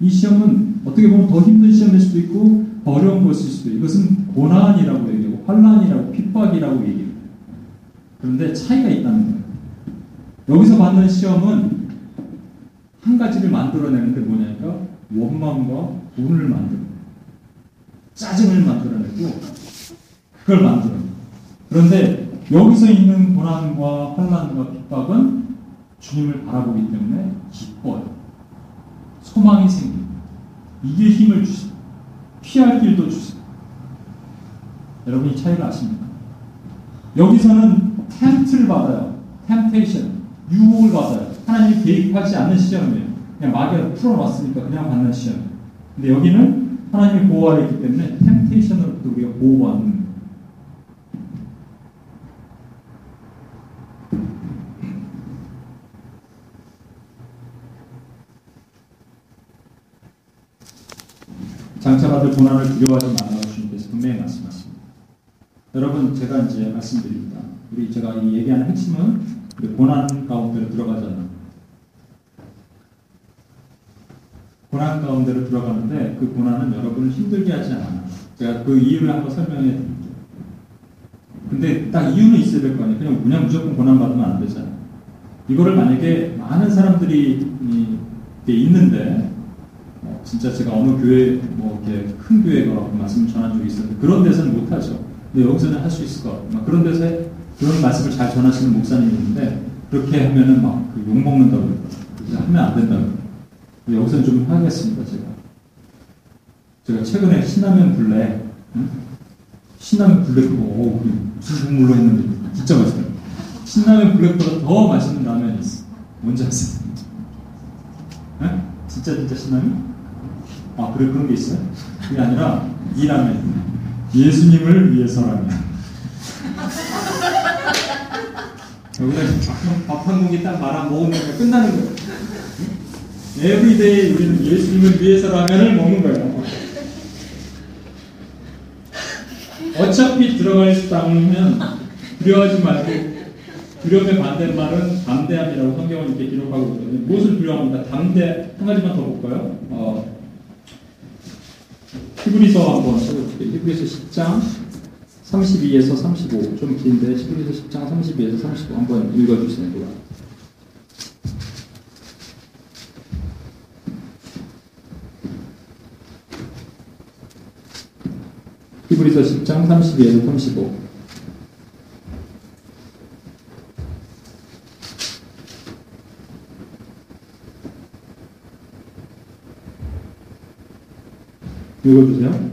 이 시험은 어떻게 보면 더 힘든 시험일 수도 있고 더 어려운 것일 수도 있고 이것은 고난이라고 얘기하고 환란이라고 핍박이라고 얘기해요. 그런데 차이가 있다는 거예요. 여기서 받는 시험은 한 가지를 만들어내는데 뭐냐니까 원망과 분을 만들어 짜증을 만들어내고 그걸 만들어 그런데 여기서 있는 고난과 환란과 핍박은 주님을 바라보기 때문에 기뻐요. 소망이 생깁니다. 이게 힘을 주십니다 피할 길도 주십니다 여러분 이 차이를 아십니까? 여기서는 템트를 받아요. 템테이션 유혹을 받아요. 하나님이 개입하지 않는 시험이에요. 그냥 마귀가 풀어놨으니까 그냥 받는 시험. 근데 여기는 하나님이 보호 아래 있기 때문에 템테이션으로부터 우리가 보호받는 장차받을 고난을 두려워하지 말라고 주님께서 분명히 말씀하십니다. 여러분 제가 이제 말씀드립니다. 우리 제가 이 얘기하는 핵심은 고난 가운데로 들어가잖아. 고난 가운데로 들어가는데 그 고난은 여러분을 힘들게 하지 않아. 제가 그 이유를 한번 설명해 드릴게요. 근데 딱 이유는 있어야 될 거 아니에요. 그냥 그냥 무조건 고난 받으면 안 되잖아. 이거를 만약에 많은 사람들이 있는데 어, 진짜 제가 어느 교회 뭐 이렇게 큰 교회가 말씀 전한 적이 있었는데 그런 데서는 못 하죠. 근데 여기서는 할 수 있을 것 같아요. 막 그런 데서 그런 말씀을 잘 전하시는 목사님이 있는데 그렇게 하면은 막 욕 먹는다고 그러고 그래서 하면 안 된다고 그래요. 여기서는 좀 하겠습니다 제가 제가 최근에 신라면 블랙 응? 신라면 블랙 그거 어, 그게 무슨 국물로 했는데 진짜 맛있어요 신라면 블랙보다 더 맛있는 라면이 있어 뭔지 아세요? 응? 진짜 진짜 신라면? 아 그래 그런 게 있어요? 그게 아니라 이 라면 예수님을 위해서라면 여기다 밥한 공기 딱 말아 먹으면 끝나는 거예요. every day 우리는 예수님을 위해서 라면을 먹는 거예요. 어차피 들어갈 땅이면 두려워하지 말고 두려움의 반대말은 담대함이라고 성경은 이렇게 기록하고 있거든요. 무엇을 두려워합니다? 담대 한 가지만 더 볼까요? 어, 히브리서 한번 써볼게요. 히브리서 10장 32에서 35. 좀 긴데 히브리서 10장 32에서 35 한번 읽어주세요. 누가. 히브리서 10장 32에서 35. 읽어주세요.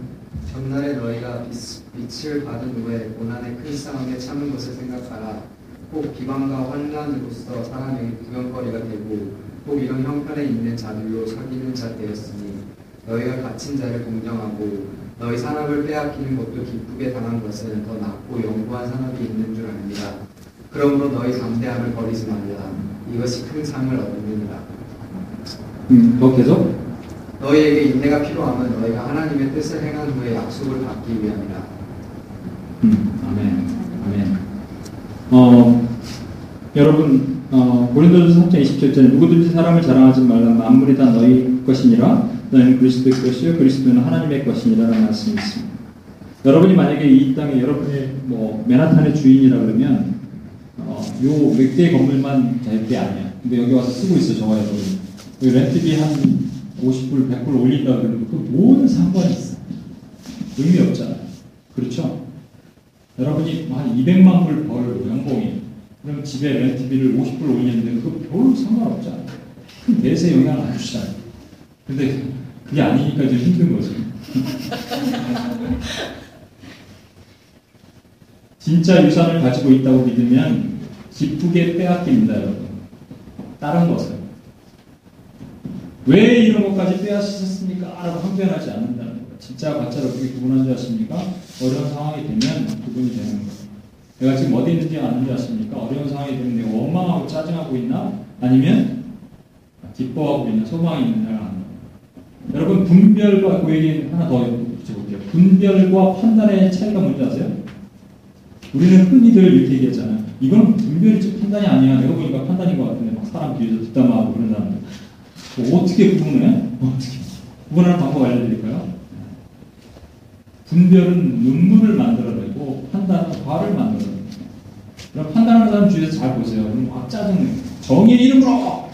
전날에 너희가 빛- 빛을 받은 후에 고난의 큰 상황에 참은 것을 생각하라. 꼭 비방과 환난으로서 사람에게 구경거리가 되고 꼭 이런 형편에 있는 자들로 사귀는 자 되었으니 너희가 갇힌 자를 공경하고 너희 산업을 빼앗기는 것도 기쁘게 당한 것은 더 낫고 영구한 산업이 있는 줄 압니다. 그러므로 너희 담대함을 버리지 말라. 이것이 큰 상을 얻느니라. 음, 더 계속. 너희에게 인내가 필요하면 너희가 하나님의 뜻을 행한 후에 약속을 받기 위함이라. 음, 아멘. 아멘. 어, 여러분, 어, 고린도전서 3장 27절에 누구든지 사람을 자랑하지 말라 만물이 다 너희 것이니라 너희는 그리스도의 것이요 그리스도는 하나님의 것이니라라는 말씀이 있습니다. 여러분이 만약에 이 땅에 여러분이 뭐 맨하탄의 주인이라 그러면 어, 요몇 개의 건물만 될게 아니야. 근데 여기 와서 쓰고 있어 저와 여러분. 렌트비 한 50불, 100불 올린다 그러면 그 뭔 상관이 있어? 의미 없잖아요. 그렇죠? 여러분이 한 200만 불 벌 연봉이 그럼 집에 렌트비를 50불 올리는데 그거 별 상관없잖아요. 큰 대세 영향을 안 주잖아요. 근데 그게 아니니까 좀 힘든 거죠. 진짜 유산을 가지고 있다고 믿으면 기쁘게 빼앗깁니다, 여러분. 다른 것은. 왜 이런 것까지 빼앗으셨습니까? 라고 항변하지 않는다는 거예요. 진짜 가짜를 어떻게 구분하지 않습니까? 어려운 상황이 되면 구분이 되는 거예요. 내가 지금 어디 있는지 아는지 아십니까? 어려운 상황이 되면 내가 원망하고 짜증하고 있나? 아니면 기뻐하고 있나? 소망이 아는 거예요. 여러분, 분별과, 그 얘기 하나 더 붙여볼게요. 분별과 판단의 차이가 뭔지 아세요? 우리는 흔히들 이렇게 얘기하잖아요. 이건 분별이지 판단이 아니야. 내가 보니까 판단인 것 같은데 막 사람 뒤에서 뒷담화하고 그런 사람들. 뭐 어떻게 구분해? 어떻게 구분하는 방법 알려드릴까요? 분별은 눈물을 만들어내고 판단은 화를 만들어내고 그럼 판단하는 사람 주위에서 잘 보세요. 그럼 막 짜증내. 정의 이름으로!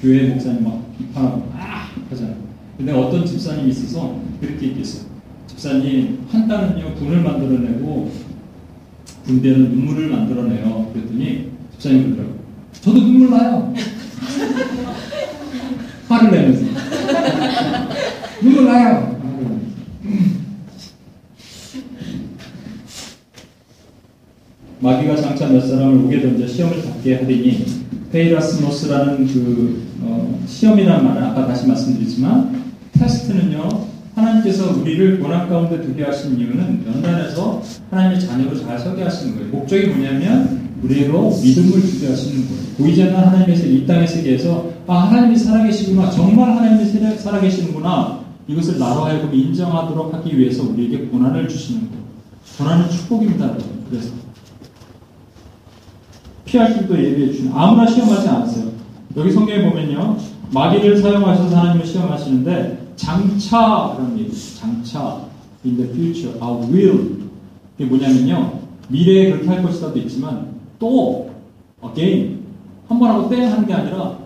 교회 목사님 막 비판하고 아! 하잖아요. 근데 어떤 집사님이 있어서 그렇게 얘기했어요. 집사님 판단은요 분을 만들어내고 분별은 눈물을 만들어내요. 그랬더니 집사님 그러더라고요. 저도 눈물 나요. 화를 내면서 눈물 나요. 마귀가 장차 몇 사람을 옥에 던져 시험을 받게 하리니 페이라스모스라는 그 어, 시험이라는 말은 아까 다시 말씀드리지만 테스트는요 하나님께서 우리를 고난 가운데 두게 하신 이유는 연단에서 하나님의 자녀로 잘 서게 하시는 거예요. 목적이 뭐냐면 우리로 믿음을 주게 하시는 거예요. 보이지 않는 하나님의 이 땅의 세계에서 아 하나님이 살아계시구나 정말 하나님이 살아계시는구나 이것을 나로 하여금 인정하도록 하기 위해서 우리에게 고난을 주시는 거예요. 고난은 축복입니다. 그래서 피할 길도 예비해 주시는 아무나 시험하지 않으세요. 여기 성경에 보면요 마귀를 사용하셔서 하나님을 시험하시는데 장차라는 얘기 장차 in the future I will 이게 뭐냐면요 미래에 그렇게 할 것이라도 있지만 또 again 한 번 하고 땡 하는 게 아니라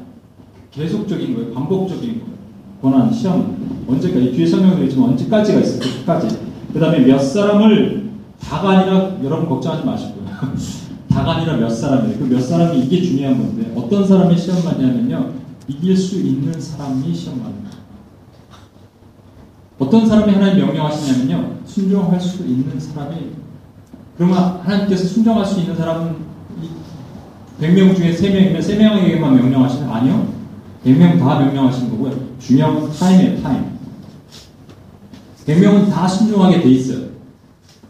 계속적인 거예요. 반복적인 거예요. 고난 시험. 언제까지? 뒤에 설명을 드리지만 언제까지가 있어요? 끝까지. 그 다음에 몇 사람을 다가 아니라 여러분 걱정하지 마시고요. 다가 아니라 몇 사람이에요? 그 몇 사람이 이게 중요한 건데 어떤 사람이 시험 받냐면요? 이길 수 있는 사람이 시험 거예요. 어떤 사람이 하나님 명령하시냐면요. 순종할 수 있는 사람이 그러면 하나님께서 순종할 수 있는 사람은 100명 중에 3명이면 3명에게만 명령하시는 아니요. 100명 다 명령하시는 거고요. 중요한 건 타임이에요 타임. 100명은 다 순종하게 돼 있어요.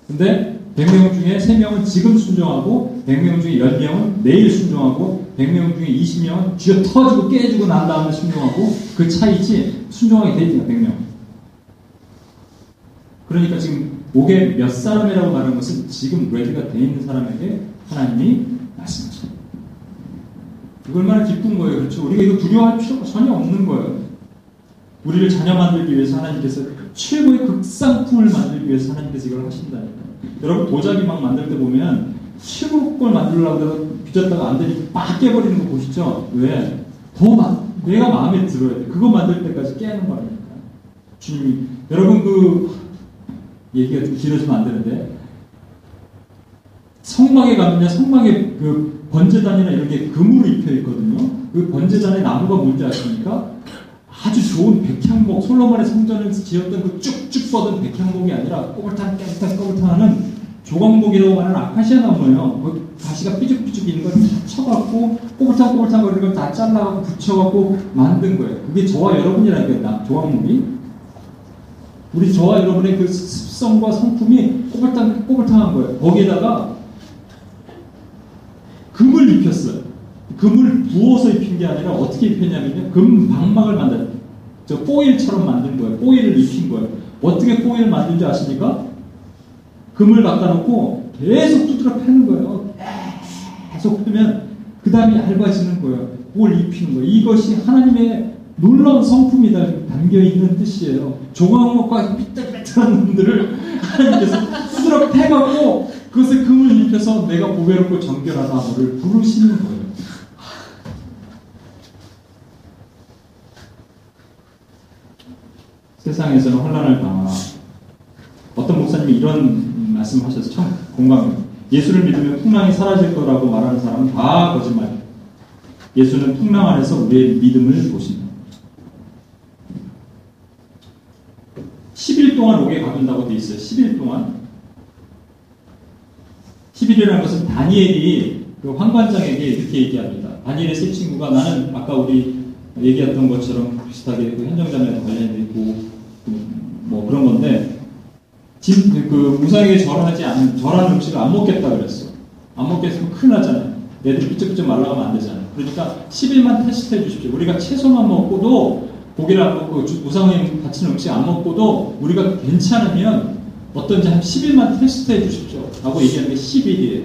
근데 100명 중에 3명은 지금 순종하고 100명 중에 10명은 내일 순종하고 100명 중에 20명은 쥐어 터지고 깨지고 난 다음에 순종하고 그 차이지 순종하게 돼 있대요 100명 그러니까 지금 옥에 몇 사람이라고 말하는 것은 지금 레디가 돼 있는 사람에게 하나님이 말씀하십니다. 얼마나 기쁜 거예요. 그렇죠? 우리가 이거 두려워할 필요가 전혀 없는 거예요. 우리를 자녀 만들기 위해서 하나님께서 최고의 극상품을 만들기 위해서 하나님께서 이걸 하신다니까. 여러분 도자기 막 만들 때 보면 최고 걸 만들려고 해서 빚었다가 안 되니까 막 깨버리는 거 보시죠? 왜? 더 마, 내가 마음에 들어야 돼. 그거 만들 때까지 깨는 거니까. 주님이 여러분 그 얘기가 좀 길어지면 안 되는데 성막에 가면 성막에 그 번제단이나 이런 게 금으로 입혀 있거든요. 그 번제단의 나무가 뭔지 아십니까? 아주 좋은 백향목 솔로몬의 성전을 지었던 그 쭉쭉 뻗은 백향목이 아니라 꼬불탕 깨불탕 꼬불탕하는 조각목이라고 하는 아카시아 나무예요. 그 가시가 삐죽삐죽 있는 걸 다 쳐갖고 꼬불탕 꼬불탕 거리는 걸 다 잘라갖고 붙여갖고 만든 거예요. 그게 저와 여러분이라니까 조각목이 우리 저와 여러분의 그 습성과 성품이 꼬불탕, 꼬불탕한 거예요. 거기에다가 금을 입혔어요. 금을 부어서 입힌 게 아니라 어떻게 입혔냐면요. 금 방막을 만든, 저 포일처럼 만든 거예요. 포일을 입힌 거예요. 어떻게 포일을 만든지 아십니까? 금을 갖다 놓고 계속 두드려 패는 거예요. 계속 패면 그 다음에 얇아지는 거예요. 그걸 입히는 거예요. 이것이 하나님의 놀라운 성품이 담겨 있는 뜻이에요. 조각목과 삐뚤삐뚤한 놈들을 하나님께서 후드러 패갖고 그것에 금을 입혀서 내가 보배롭고 정결하다 너를 부르시는 거예요. 세상에서는 혼란을 당하나 어떤 목사님이 이런 말씀하셔서 참 공감해요. 예수를 믿으면 풍랑이 사라질 거라고 말하는 사람은 다 거짓말. 예수는 풍랑 안에서 우리의 믿음을 보신다. 10일 동안 옥에 가둔다고 돼 있어요. 10일 동안. 10일이라는 것은 다니엘이 그 황관장에게 이렇게 얘기합니다. 다니엘의 세 친구가 나는 아까 우리 얘기했던 것처럼 비슷하게 그 현정자매와 관련돼 있고 뭐 그런 건데 집, 그 무사에게 절하지 않은 절하는 음식을 안 먹겠다 그랬어. 안 먹겠으면 큰일 나잖아요. 애들이 삐쩍삐쩍 말라가면 안 되잖아요. 그러니까 10일만 테스트해 주십시오. 우리가 채소만 먹고도 고기를 안 먹고 무상에 바치는 음식 안 먹고도 우리가 괜찮으면 어떤지 한 10일만 테스트해 주십시오. 라고 얘기하는 게 10일이에요.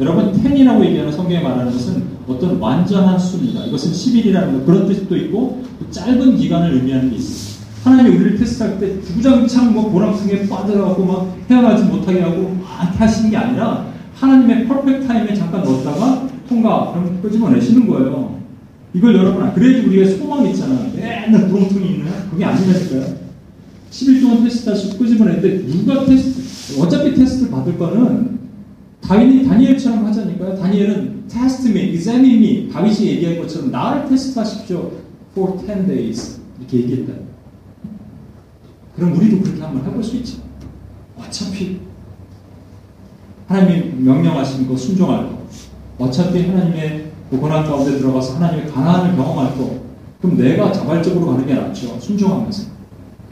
여러분 10이라고 얘기하는 성경에 말하는 것은 어떤 완전한 수입니다. 이것은 10일이라는 것 그런 뜻도 있고 짧은 기간을 의미하는 게 있어요. 하나님이 우리를 테스트할 때 주구장창 뭐 보람승에 빠져가고 막 헤어나지 못하게 하고 막 하시는 게 아니라 하나님의 perfect time에 잠깐 넣었다가 통과 그럼 끄집어내시는 거예요. 이걸 여러분 그래야지 우리가 소망이 있잖아. 맨날 구렁텅이 있는 그게 아니라니까요. 10일 동안 테스트하시고 끄집어냈는데 누가 테스트 어차피 테스트 받을 거는 다윗이 다니엘처럼 하자니까요. 다니엘은 test me, examine me 다윗이 얘기한 것처럼 나를 테스트하십시오 for 10 days 이렇게 얘기했다. 그럼 우리도 그렇게 한번 해볼 수 있죠. 어차피 하나님이 명령하신 거 순종할 거. 어차피 하나님의 그 고난 가운데 들어가서 하나님의 가난을 경험할 거. 그럼 내가 자발적으로 가는 게 낫죠. 순종하면서.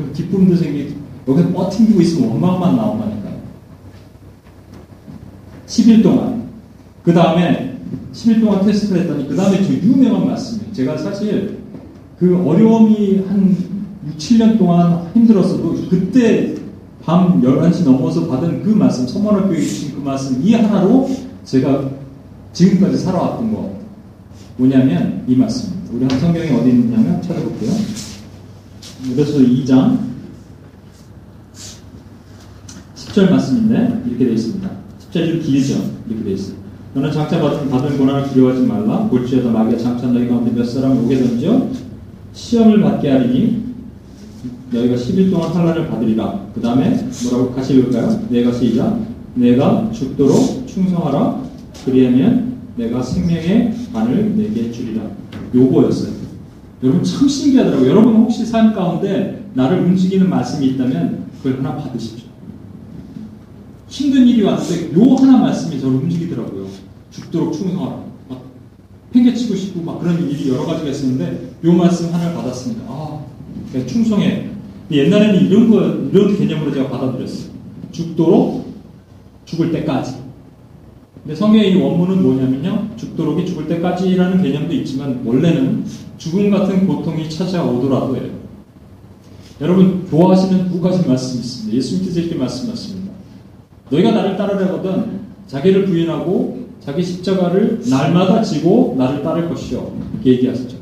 그럼 기쁨도 생기고 여기서 버팅기고 있으면 원망만 나온다니까요. 10일 동안. 그 다음에 10일 동안 테스트를 했더니 그 다음에 저 유명한 말씀이에요. 제가 사실 그 어려움이 한 6, 7년 동안 힘들었어도 그때 밤 11시 넘어서 받은 그 말씀, 서머학교에 주신 그 말씀 이 하나로 제가 지금까지 살아왔던 거 뭐냐면 이 말씀입니다. 우리 한 성경이 어디 있냐면 찾아볼게요. 그래서 2장 10절 말씀인데 이렇게 되어 있습니다. 10절이 좀 길죠? 이렇게 되어 있어요. 너는 장차 받은, 받은 고난을 두려워하지 말라. 볼지어다 마귀가 장차 너희 가운데 몇 사람 오게 던져 시험을 받게 하리니 너희가 10일 동안 환란을 받으리라. 그 다음에 뭐라고 같이 읽을까요? 내가 시작. 내가 죽도록 충성하라. 그리하면 내가 생명의 반을 내게 주리라. 요거였어요. 여러분 참 신기하더라고요. 여러분 혹시 삶 가운데 나를 움직이는 말씀이 있다면 그걸 하나 받으십시오. 힘든 일이 왔는데 요 하나 말씀이 저를 움직이더라고요. 죽도록 충성하라. 막 팽개치고 싶고 막 그런 일이 여러 가지가 있었는데 요 말씀 하나를 받았습니다. 아, 그러니까 충성해. 옛날에는 이런 거 이런 개념으로 제가 받아들였어요. 죽도록 죽을 때까지. 근데 성경의 이 원문은 뭐냐면요. 죽도록이 죽을 때까지라는 개념도 있지만 원래는 죽음 같은 고통이 찾아오더라도예요. 여러분 좋아하시는 두 가지 말씀이 있습니다. 예수님께서 이렇게 말씀하십니다. 너희가 나를 따르려거든 자기를 부인하고 자기 십자가를 날마다 지고 나를 따를 것이요. 이렇게 얘기하시죠.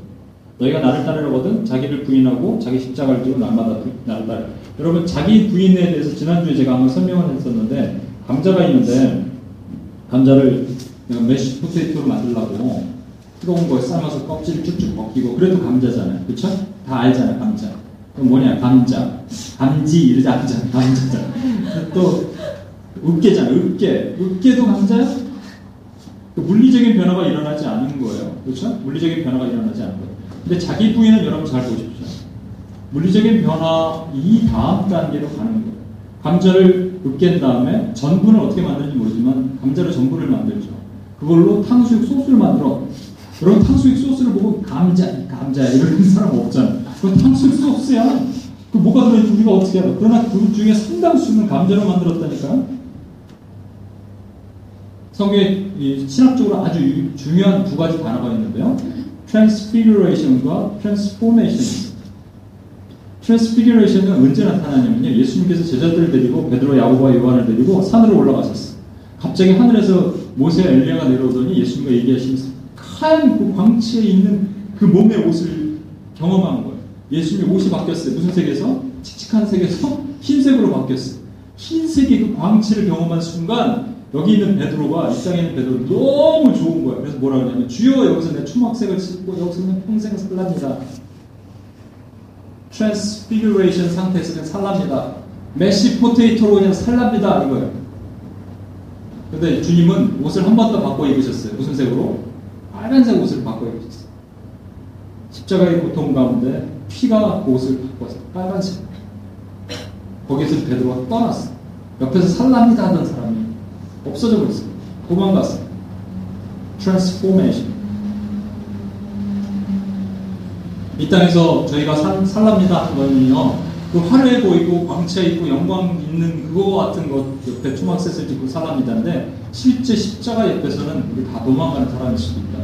너희가 나를 따르려거든 자기를 부인하고 자기 십자가를 지고 날마다 나를 따르. 여러분 자기 부인에 대해서 지난주에 제가 한번 설명을 했었는데 감자가 있는데 감자를 mashed potato로 만들려고 뜨거운 거에 삶아서 껍질을 쭉쭉 벗기고 그래도 감자잖아요. 그쵸? 다 알잖아요. 감자. 그럼 뭐냐? 감자. 감지 이러지 않잖아요. 감자잖아. 또 으깨잖아요. 으깨. 으깨도 감자야? 그 물리적인 변화가 일어나지 않은 거예요. 그렇죠? 물리적인 변화가 일어나지 않은 거예요. 근데 자기 부인은 여러분 잘 보십시오. 물리적인 변화 이 다음 단계로 가는 거예요. 감자를 으깬 다음에 전분을 어떻게 만드는지 모르지만 감자로 전분을 만들죠. 그걸로 탕수육 소스를 만들어. 여러분 탕수육 소스를 보고 감자, 감자 이러는 사람 없잖아. 그건 탕수육 소스야. 그 뭐가 들어있는지 우리가 어떻게 알아? 그러나 그 중에 상당수는 감자로 만들었다니까. 성경에 신학적으로 아주 중요한 두 가지 단어가 있는데요. transfiguration과 transformation. transfiguration은 언제 나타나냐면요. 예수님께서 제자들을 데리고 베드로, 야고보와 요한을 데리고 산으로 올라가셨어요. 갑자기 하늘에서 모세 엘리야가 내려오더니 예수님과 얘기하시면서 하얀 그 광채에 있는 그 몸의 옷을 경험한 거예요. 예수님의 옷이 바뀌었어요. 무슨 색에서? 칙칙한 색에서 흰색으로 바뀌었어요. 흰색의 그 광채를 경험한 순간 여기 있는 베드로가 이 땅에 있는 베드로 너무 좋은 거예요. 그래서 뭐라 그러냐면 주여 여기서 내 초막 셋을 짓고 여기서는 평생 살랍니다. transfiguration 상태에서 그냥 살랍니다. mashed potato로 그냥 살랍니다 이거예요. 근데 주님은 옷을 한 번 더 바꿔 입으셨어요. 무슨 색으로? 빨간색 옷을 바꿔 입으셨어요. 십자가의 고통 가운데 피가 그 옷을 바꿔서 빨간색. 거기서 베드로가 떠났어. 옆에서 살랍니다 하던 사람이 없어져 버렸어요. 도망갔어요. transformation. 이 땅에서 저희가 살, 살랍니다 하는 거는요, 그 화려해 보이고 광채 있고 영광 있는 그거 같은 것 옆에 초막셋을 짓고 살랍니다인데 실제 십자가 옆에서는 우리 다 도망가는 사람일 수도 있다.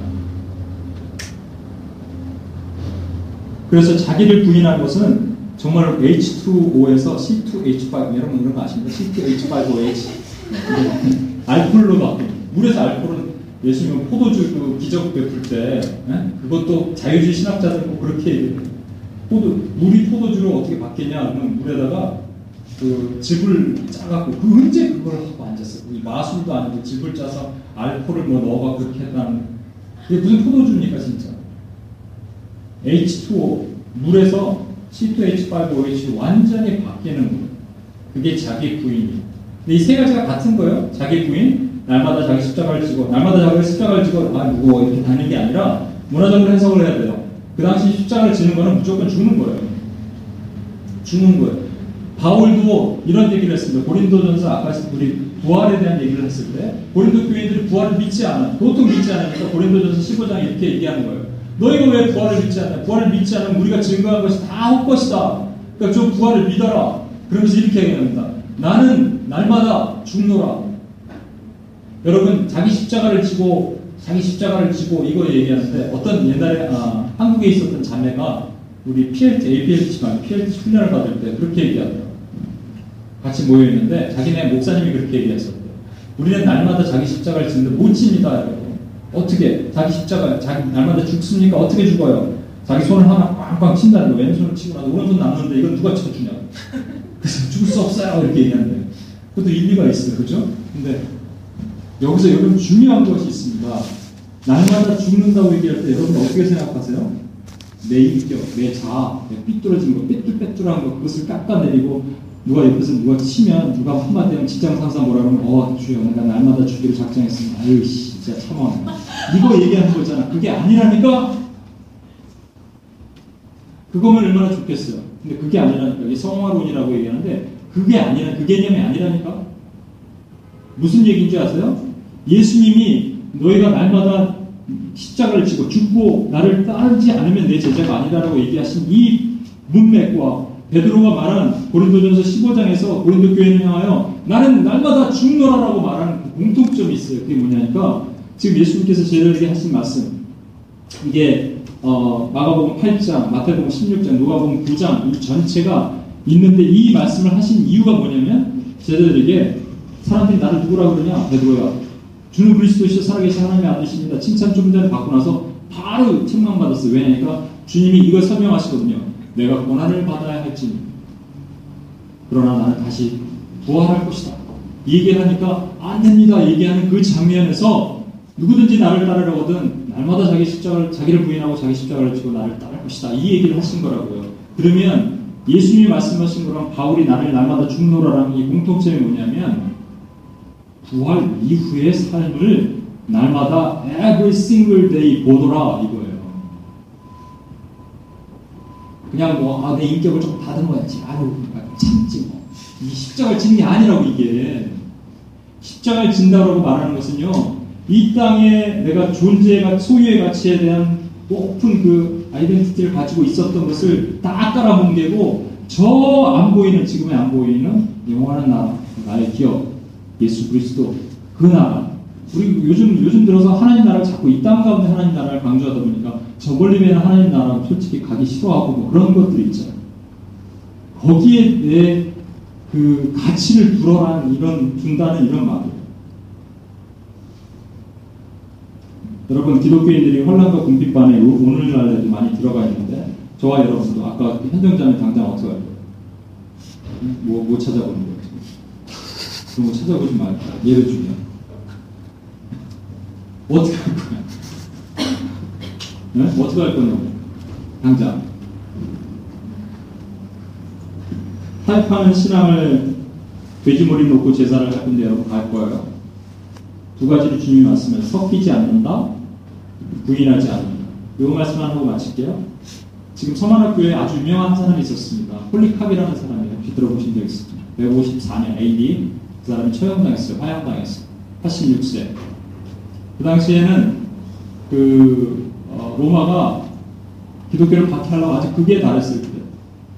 그래서 자기를 부인하는 것은 정말 H2O에서 C2H5 여러분 이런 거 아십니까? C2H5OH 알코올로 바뀐 물에서 알코올은 예수님은 포도주 그 기적 베풀 때 예? 그것도 자유주의 신학자들 꼭 그렇게 얘기해요. 포도 물이 포도주로 어떻게 바뀌냐 그러면 물에다가 그 즙을 짜갖고 그 언제 그걸 하고 앉았어. 이 마술도 아니고 즙을 짜서 알코올을 뭐 넣어가 그렇게 했다는 이게 무슨 포도주입니까 진짜? H2O 물에서 C2H5OH 완전히 바뀌는 거예요. 그게 자기 부인이. 근데 이 세 가지가 같은 거예요. 자기 부인, 날마다 자기 십자가를 지고, 날마다 자기 십자가를 지고, 아, 무거워. 이렇게 다니는 게 아니라, 문화적으로 해석을 해야 돼요. 그 당시 십자가를 지는 거는 무조건 죽는 거예요. 죽는 거예요. 바울도 이런 얘기를 했습니다. 고린도전서 아까 우리 부활에 대한 얘기를 했을 때, 고린도 교인들이 부활을 믿지 않아. 도통 믿지 않으니까 고린도전서 15장에 이렇게 얘기하는 거예요. 너희가 왜 부활을 믿지 않냐? 부활을 믿지 않으면 우리가 증거한 것이 다 헛것이다. 그러니까 저 부활을 믿어라. 그러면서 이렇게 얘기합니다. 나는 날마다 죽노라. 여러분 자기 십자가를 지고 자기 십자가를 지고 이거 얘기하는데 어떤 옛날에 아, 한국에 있었던 자매가 우리 PLT, APLT지만 PLT 훈련을 받을 때 그렇게 얘기하더라고요. 같이 모여 있는데 자기네 목사님이 그렇게 얘기했었대요. 우리는 날마다 자기 십자가를 지는데 못. 여러분. 어떻게 자기 십자가 자기 날마다 죽습니까? 어떻게 죽어요? 자기 손을 하나 꽝꽝 친다는 거 왼손을 치고 나서 오른손 남는데 이건 누가 쳐주냐? 그래서 죽을 수 없어요 이렇게 얘기하는데 그것도 일리가 있어요, 그죠? 근데 여기서 여러분 중요한 것이 있습니다. 날마다 죽는다고 얘기할 때 여러분 어떻게 생각하세요? 내 인격, 내 자아, 내 삐뚤어진 거, 삐뚤빼뚤한 거 그것을 깎아내리고 누가 옆에서 누가 치면 누가 한마디 하면 직장 상사 뭐라 그러면 어 주여 내가 날마다 주기로 작정했습니다. 아유 씨 진짜 참아. 이거 얘기하는 거잖아. 그게 아니라니까. 그거면 얼마나 좋겠어요. 근데 그게 아니라니까. 이게 성화론이라고 얘기하는데 그게 아니라 그 개념이 아니라니까. 무슨 얘기인지 아세요? 예수님이 너희가 날마다 십자가를 지고 죽고 나를 따르지 않으면 내 제자가 아니라고 얘기하신 이 문맥과 베드로가 말한 고린도전서 15장에서 고린도 교회를 향하여 나는 날마다 죽노라라고 말하는 그 공통점이 있어요. 그게 뭐냐니까 지금 예수님께서 제자들에게 하신 말씀. 이게 어, 마가복음 8장, 마태복음 16장, 누가복음 9장 이 전체가 있는데 이 말씀을 하신 이유가 뭐냐면 제자들에게 사람들이 나를 누구라 그러냐? 베드로야 주는 그리스도시여 살아계신 하나님의 아들이십니다. 칭찬 좀 전에 받고 나서 바로 책망받았어요. 왜냐니까 주님이 이걸 설명하시거든요. 내가 고난을 받아야 할지니 그러나 나는 다시 부활할 것이다. 이 얘기를 하니까 안 됩니다. 얘기하는 그 장면에서 누구든지 나를 따르려거든 날마다 자기 십자가를 자기를 부인하고 자기 십자가를 지고 나를 따를 것이다. 이 얘기를 하신 거라고요. 그러면 예수님이 말씀하신 거랑 바울이 나를 날마다 죽노라라는 이 공통점이 뭐냐면 부활 이후의 삶을 날마다 every single day 보더라 이거예요. 그냥 뭐, 아, 내 인격을 좀 다듬어야지. 아유, 참지 뭐. 이 십자가를 지는 게 아니라고, 이게. 십자가를 진다고 말하는 것은요, 이 땅에 내가 존재의 소유의 가치에 대한 높은 그 아이덴티티를 가지고 있었던 것을 다 깔아뭉개고, 저 안 보이는, 지금의 안 보이는 영원한 나라, 나의 기업, 예수 그리스도, 그 나라. 우리 요즘, 요즘 들어서 하나님 나라를 자꾸 이 땅 가운데 하나님 나라를 강조하다 보니까 저 멀리 면 하나님 나라 솔직히 가기 싫어하고 뭐 그런 것들이 있잖아요. 거기에 내 그 가치를 불어난 이런, 준다는 이런 말이에요. 여러분, 기독교인들이 혼란과 궁핍반에 오늘날에도 많이 들어가 있는데, 저와 여러분도 아까 현정자는 당장 어떻게 할 거예요? 뭐, 뭐 찾아보는 거예요? 그런 거 찾아보지 말고, 예를 들면. 어떻게 할 거야? 네? 어떻게 할 거냐고. 당장. 타협하는 신앙을 돼지머리 놓고 제사를 할 건데 여러분 갈 거예요. 두 가지로 주님이 말씀을 섞이지 않는다, 부인하지 않는다. 이 말씀 하고 마칠게요. 지금 서만학교에 아주 유명한 사람이 있었습니다. 홀리캅이라는 사람이에요. 뒤들어보신 적 있습니다. 154년 AD 그 사람이 처형당했어요. 화형당했어요. 86세. 그 당시에는 그 어, 로마가 기독교를 박해하려고 아주 극에 달했을 때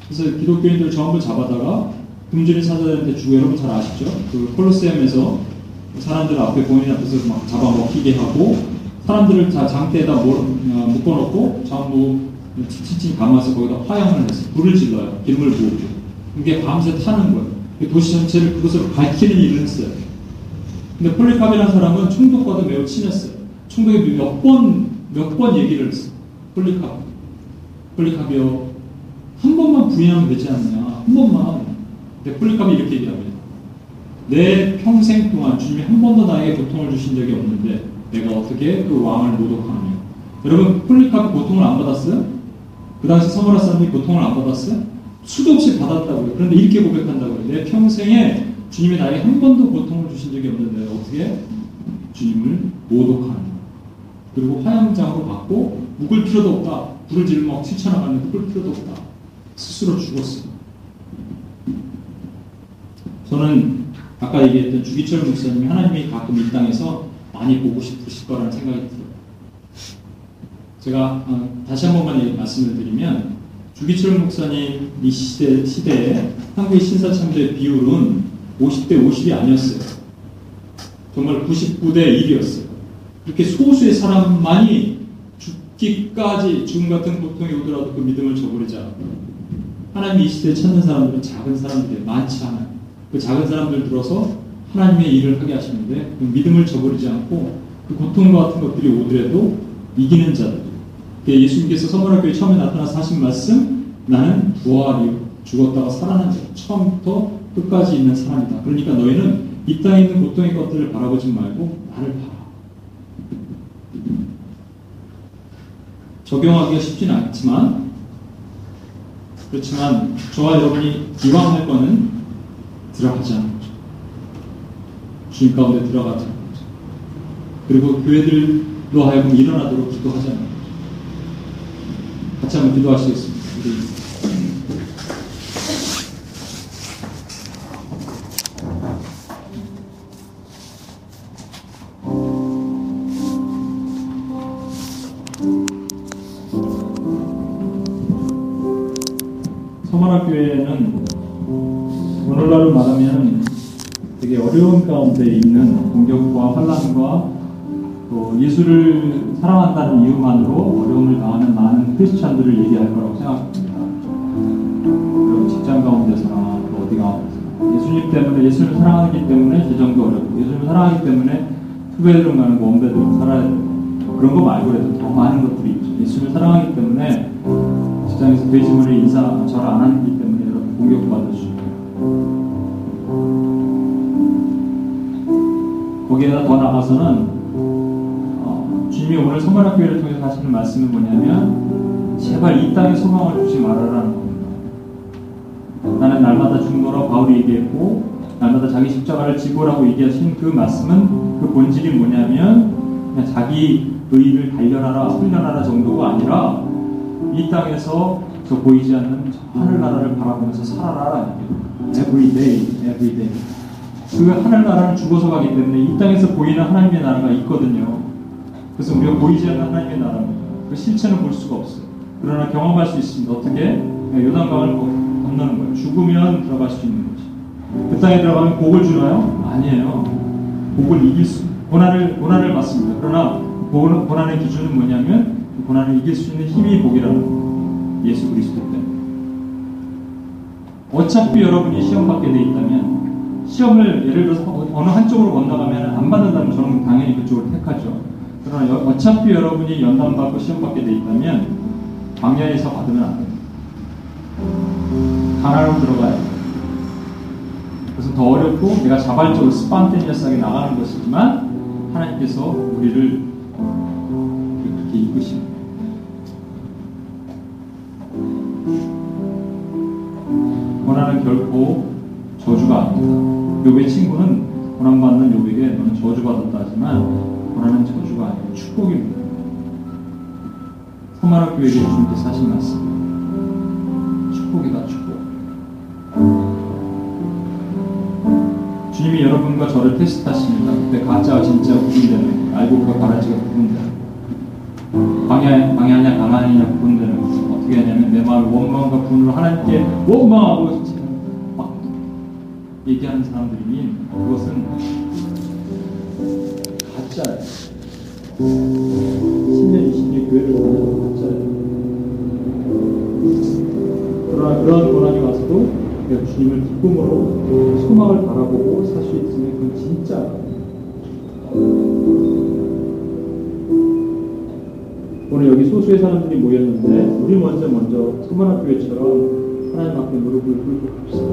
그래서 기독교인들 전부 잡아다가 금주린 사자들한테 주고 여러분 잘 아시죠? 그 콜로세움에서 사람들 앞에 본인 앞에서 막 잡아먹히게 하고 사람들을 다 장대에다 몰- 어, 묶어놓고 전부 칭칭 감아서 거기다 화형을 해서 불을 질러요. 기름을 부으고 그게 밤새 타는 거예요. 그 도시 전체를 그것으로 밝히는 일을 했어요. 근데 폴리캅이라는 사람은 총독과도 매우 친했어요. 총독이 몇 번, 몇 번 얘기를 했어요. 폴리캅. 폴리캅이요. 한 번만 부인하면 되지 않느냐. 한 번만. 근데 폴리캅이 이렇게 얘기합니다. 내 평생 동안 주님이 한 번도 나에게 고통을 주신 적이 없는데 내가 어떻게 그 왕을 모독하느냐. 여러분, 폴리캅이 고통을 안 받았어요? 그 당시 서머나 사람들이 고통을 안 받았어요? 수도 없이 받았다고요. 그런데 이렇게 고백한다고요. 내 평생에 주님이 나에게 한 번도 고통을 주신 적이 없는데 어떻게 주님을 모독하느냐. 그리고 화양장으로 받고 묵을 필요도 없다. 불을 지르면 막 튀쳐나가는 묵을 필요도 없다. 스스로 죽었어요. 저는 아까 얘기했던 주기철 목사님이 하나님이 가끔 이 땅에서 많이 보고 싶으실 거라는 생각이 들어요. 제가 어, 다시 한 번만 말씀을 드리면 주기철 목사님 이 시대, 시대에 한국의 신사참조의 비율은 50대 50이 아니었어요. 정말 99대 1이었어요. 그렇게 소수의 사람만이 죽기까지 죽음 같은 고통이 오더라도 그 믿음을 저버리지 않고 하나님이 이 시대에 찾는 사람들은 작은 사람들이 많지 않아요. 그 작은 사람들 들어서 하나님의 일을 하게 하시는데 그 믿음을 저버리지 않고 그 고통과 같은 것들이 오더라도 이기는 자들. 그 예수님께서 서머학교에 처음에 나타나서 하신 말씀 나는 부활이요 죽었다가 살아난 자 처음부터 끝까지 있는 사람이다. 그러니까 너희는 이 땅에 있는 고통의 것들을 바라보지 말고 나를 봐라. 적용하기가 쉽지는 않지만 그렇지만 저와 여러분이 기왕 할 거는 들어가지 않는 거죠. 주님 가운데 들어가지 않는 거죠. 그리고 교회들로 하여금 일어나도록 기도하지 않는 거죠. 같이 한번 기도하시겠습니다. 우리 서만학교회는 오늘날로 말하면 되게 어려운 가운데 있는 공격과 환란과 또 예수를 사랑한다는 이유만으로 어려움을 당하는 많은 크리스찬들을 얘기할 거라고 생각합니다. 그리고 직장 가운데서나 또 어디 가운데서나 예수님 때문에 예수를 사랑하기 때문에 재정도 어렵고 예수를 사랑하기 때문에 후배들은 많고 원배들은 살아야 되고 그런 거 말고라도 더 많은 것들이 있죠. 예수를 사랑하기 때문에 직장에서 돼지머리 인사 절 안 하기 때문에 여러분 공격받을 수 있고 거기에다 더 나가서는 어, 주님이 오늘 성관학교회를 통해서 하시는 말씀은 뭐냐면 제발 이 땅에 소망을 주지 말아라는 겁니다. 나는 날마다 죽노라 바울이 얘기했고 날마다 자기 십자가를 지고라고 얘기하신 그 말씀은 그 본질이 뭐냐면 그냥 자기 의의를 단련하라 훈련하라 정도가 아니라 이 땅에서 저 보이지 않는 저 하늘나라를 바라보면서 살아라 every day, every day. 그 하늘나라는 죽어서 가기 때문에 이 땅에서 보이는 하나님의 나라가 있거든요 그래서 우리가 보이지 않는 하나님의 나라입니다 그 실체는 볼 수가 없어요 그러나 경험할 수 있습니다 어떻게? 요단강을 건너는 거예요 죽으면 들어갈 수 있는 거지 그 땅에 들어가면 복을 주나요? 아니에요 복을 이길 수 고난을 고난을 받습니다 그러나 고난, 고난의 기준은 뭐냐면 그 고난을 이길 수 있는 힘이 복이라는 거예요 예수 그리스도 때문에. 어차피 여러분이 시험 받게 돼 있다면 시험을 예를 들어서 어느 한쪽으로 건너가면 안 받는다면 저는 당연히 그쪽을 택하죠. 그러나 여- 어차피 여러분이 연단 받고 시험 받게 돼 있다면 광야에서 받으면 안 됩니다. 가나로 들어가야 돼요. 그래서 더 어렵고 내가 자발적으로 스판테니어스하게 나가는 것이지만 하나님께서 우리를 그렇게 이끄십니다. 고난은 결코 저주가 아니다. 욥의 친구는 고난받는 욥에게 너는 저주받았다 하지만 고난은 저주가 아니고 축복입니다. 서마라 교회에 주님께서 하신 말씀 축복이다 축복. 주님이 여러분과 저를 테스트하십니다. 그때 가짜와 진짜 구분되는 알고 그 바라지가 구분되는 방해, 방해하냐 가만히냐 구분되는 어떻게 하냐면 내 마음을 원망과 분으로 하나님께 원망하고 막 얘기하는 사람들이니 그것은 가짜예요. 10년, 20년 교회를 원하는 가짜예요. 그러나 그런 고난이 와서도 주님을 기쁨으로 소망을 바라보고 살 수 있으면 그건 진짜 오늘 여기 소수의 사람들이 모였는데 우리 먼저 먼저 소만학 교회처럼 하나님 앞에 무릎을 꿇고 갑시다.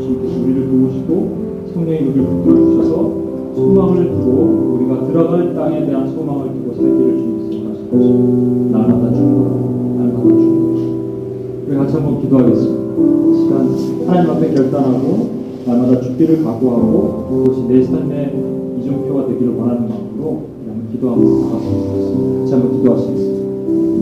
주님께서 우리를 도우시고 성령의 눈을 붙들어 주셔서 소망을 두고 우리가 들어갈 땅에 대한 소망을 두고 살기를 주님께서 원하시는 날마다 죽어라 날마다 죽어라 우리 같이 한번 기도하겠습니다. 시간 하나님 앞에 결단하고 날마다 죽기를 각오하고 그것이 내 삶의 이정표가 되기를 원하는 마음으로 한번 기도하면서 나갔으면 좋겠습니다. 같이 한번 기도하시겠습니다.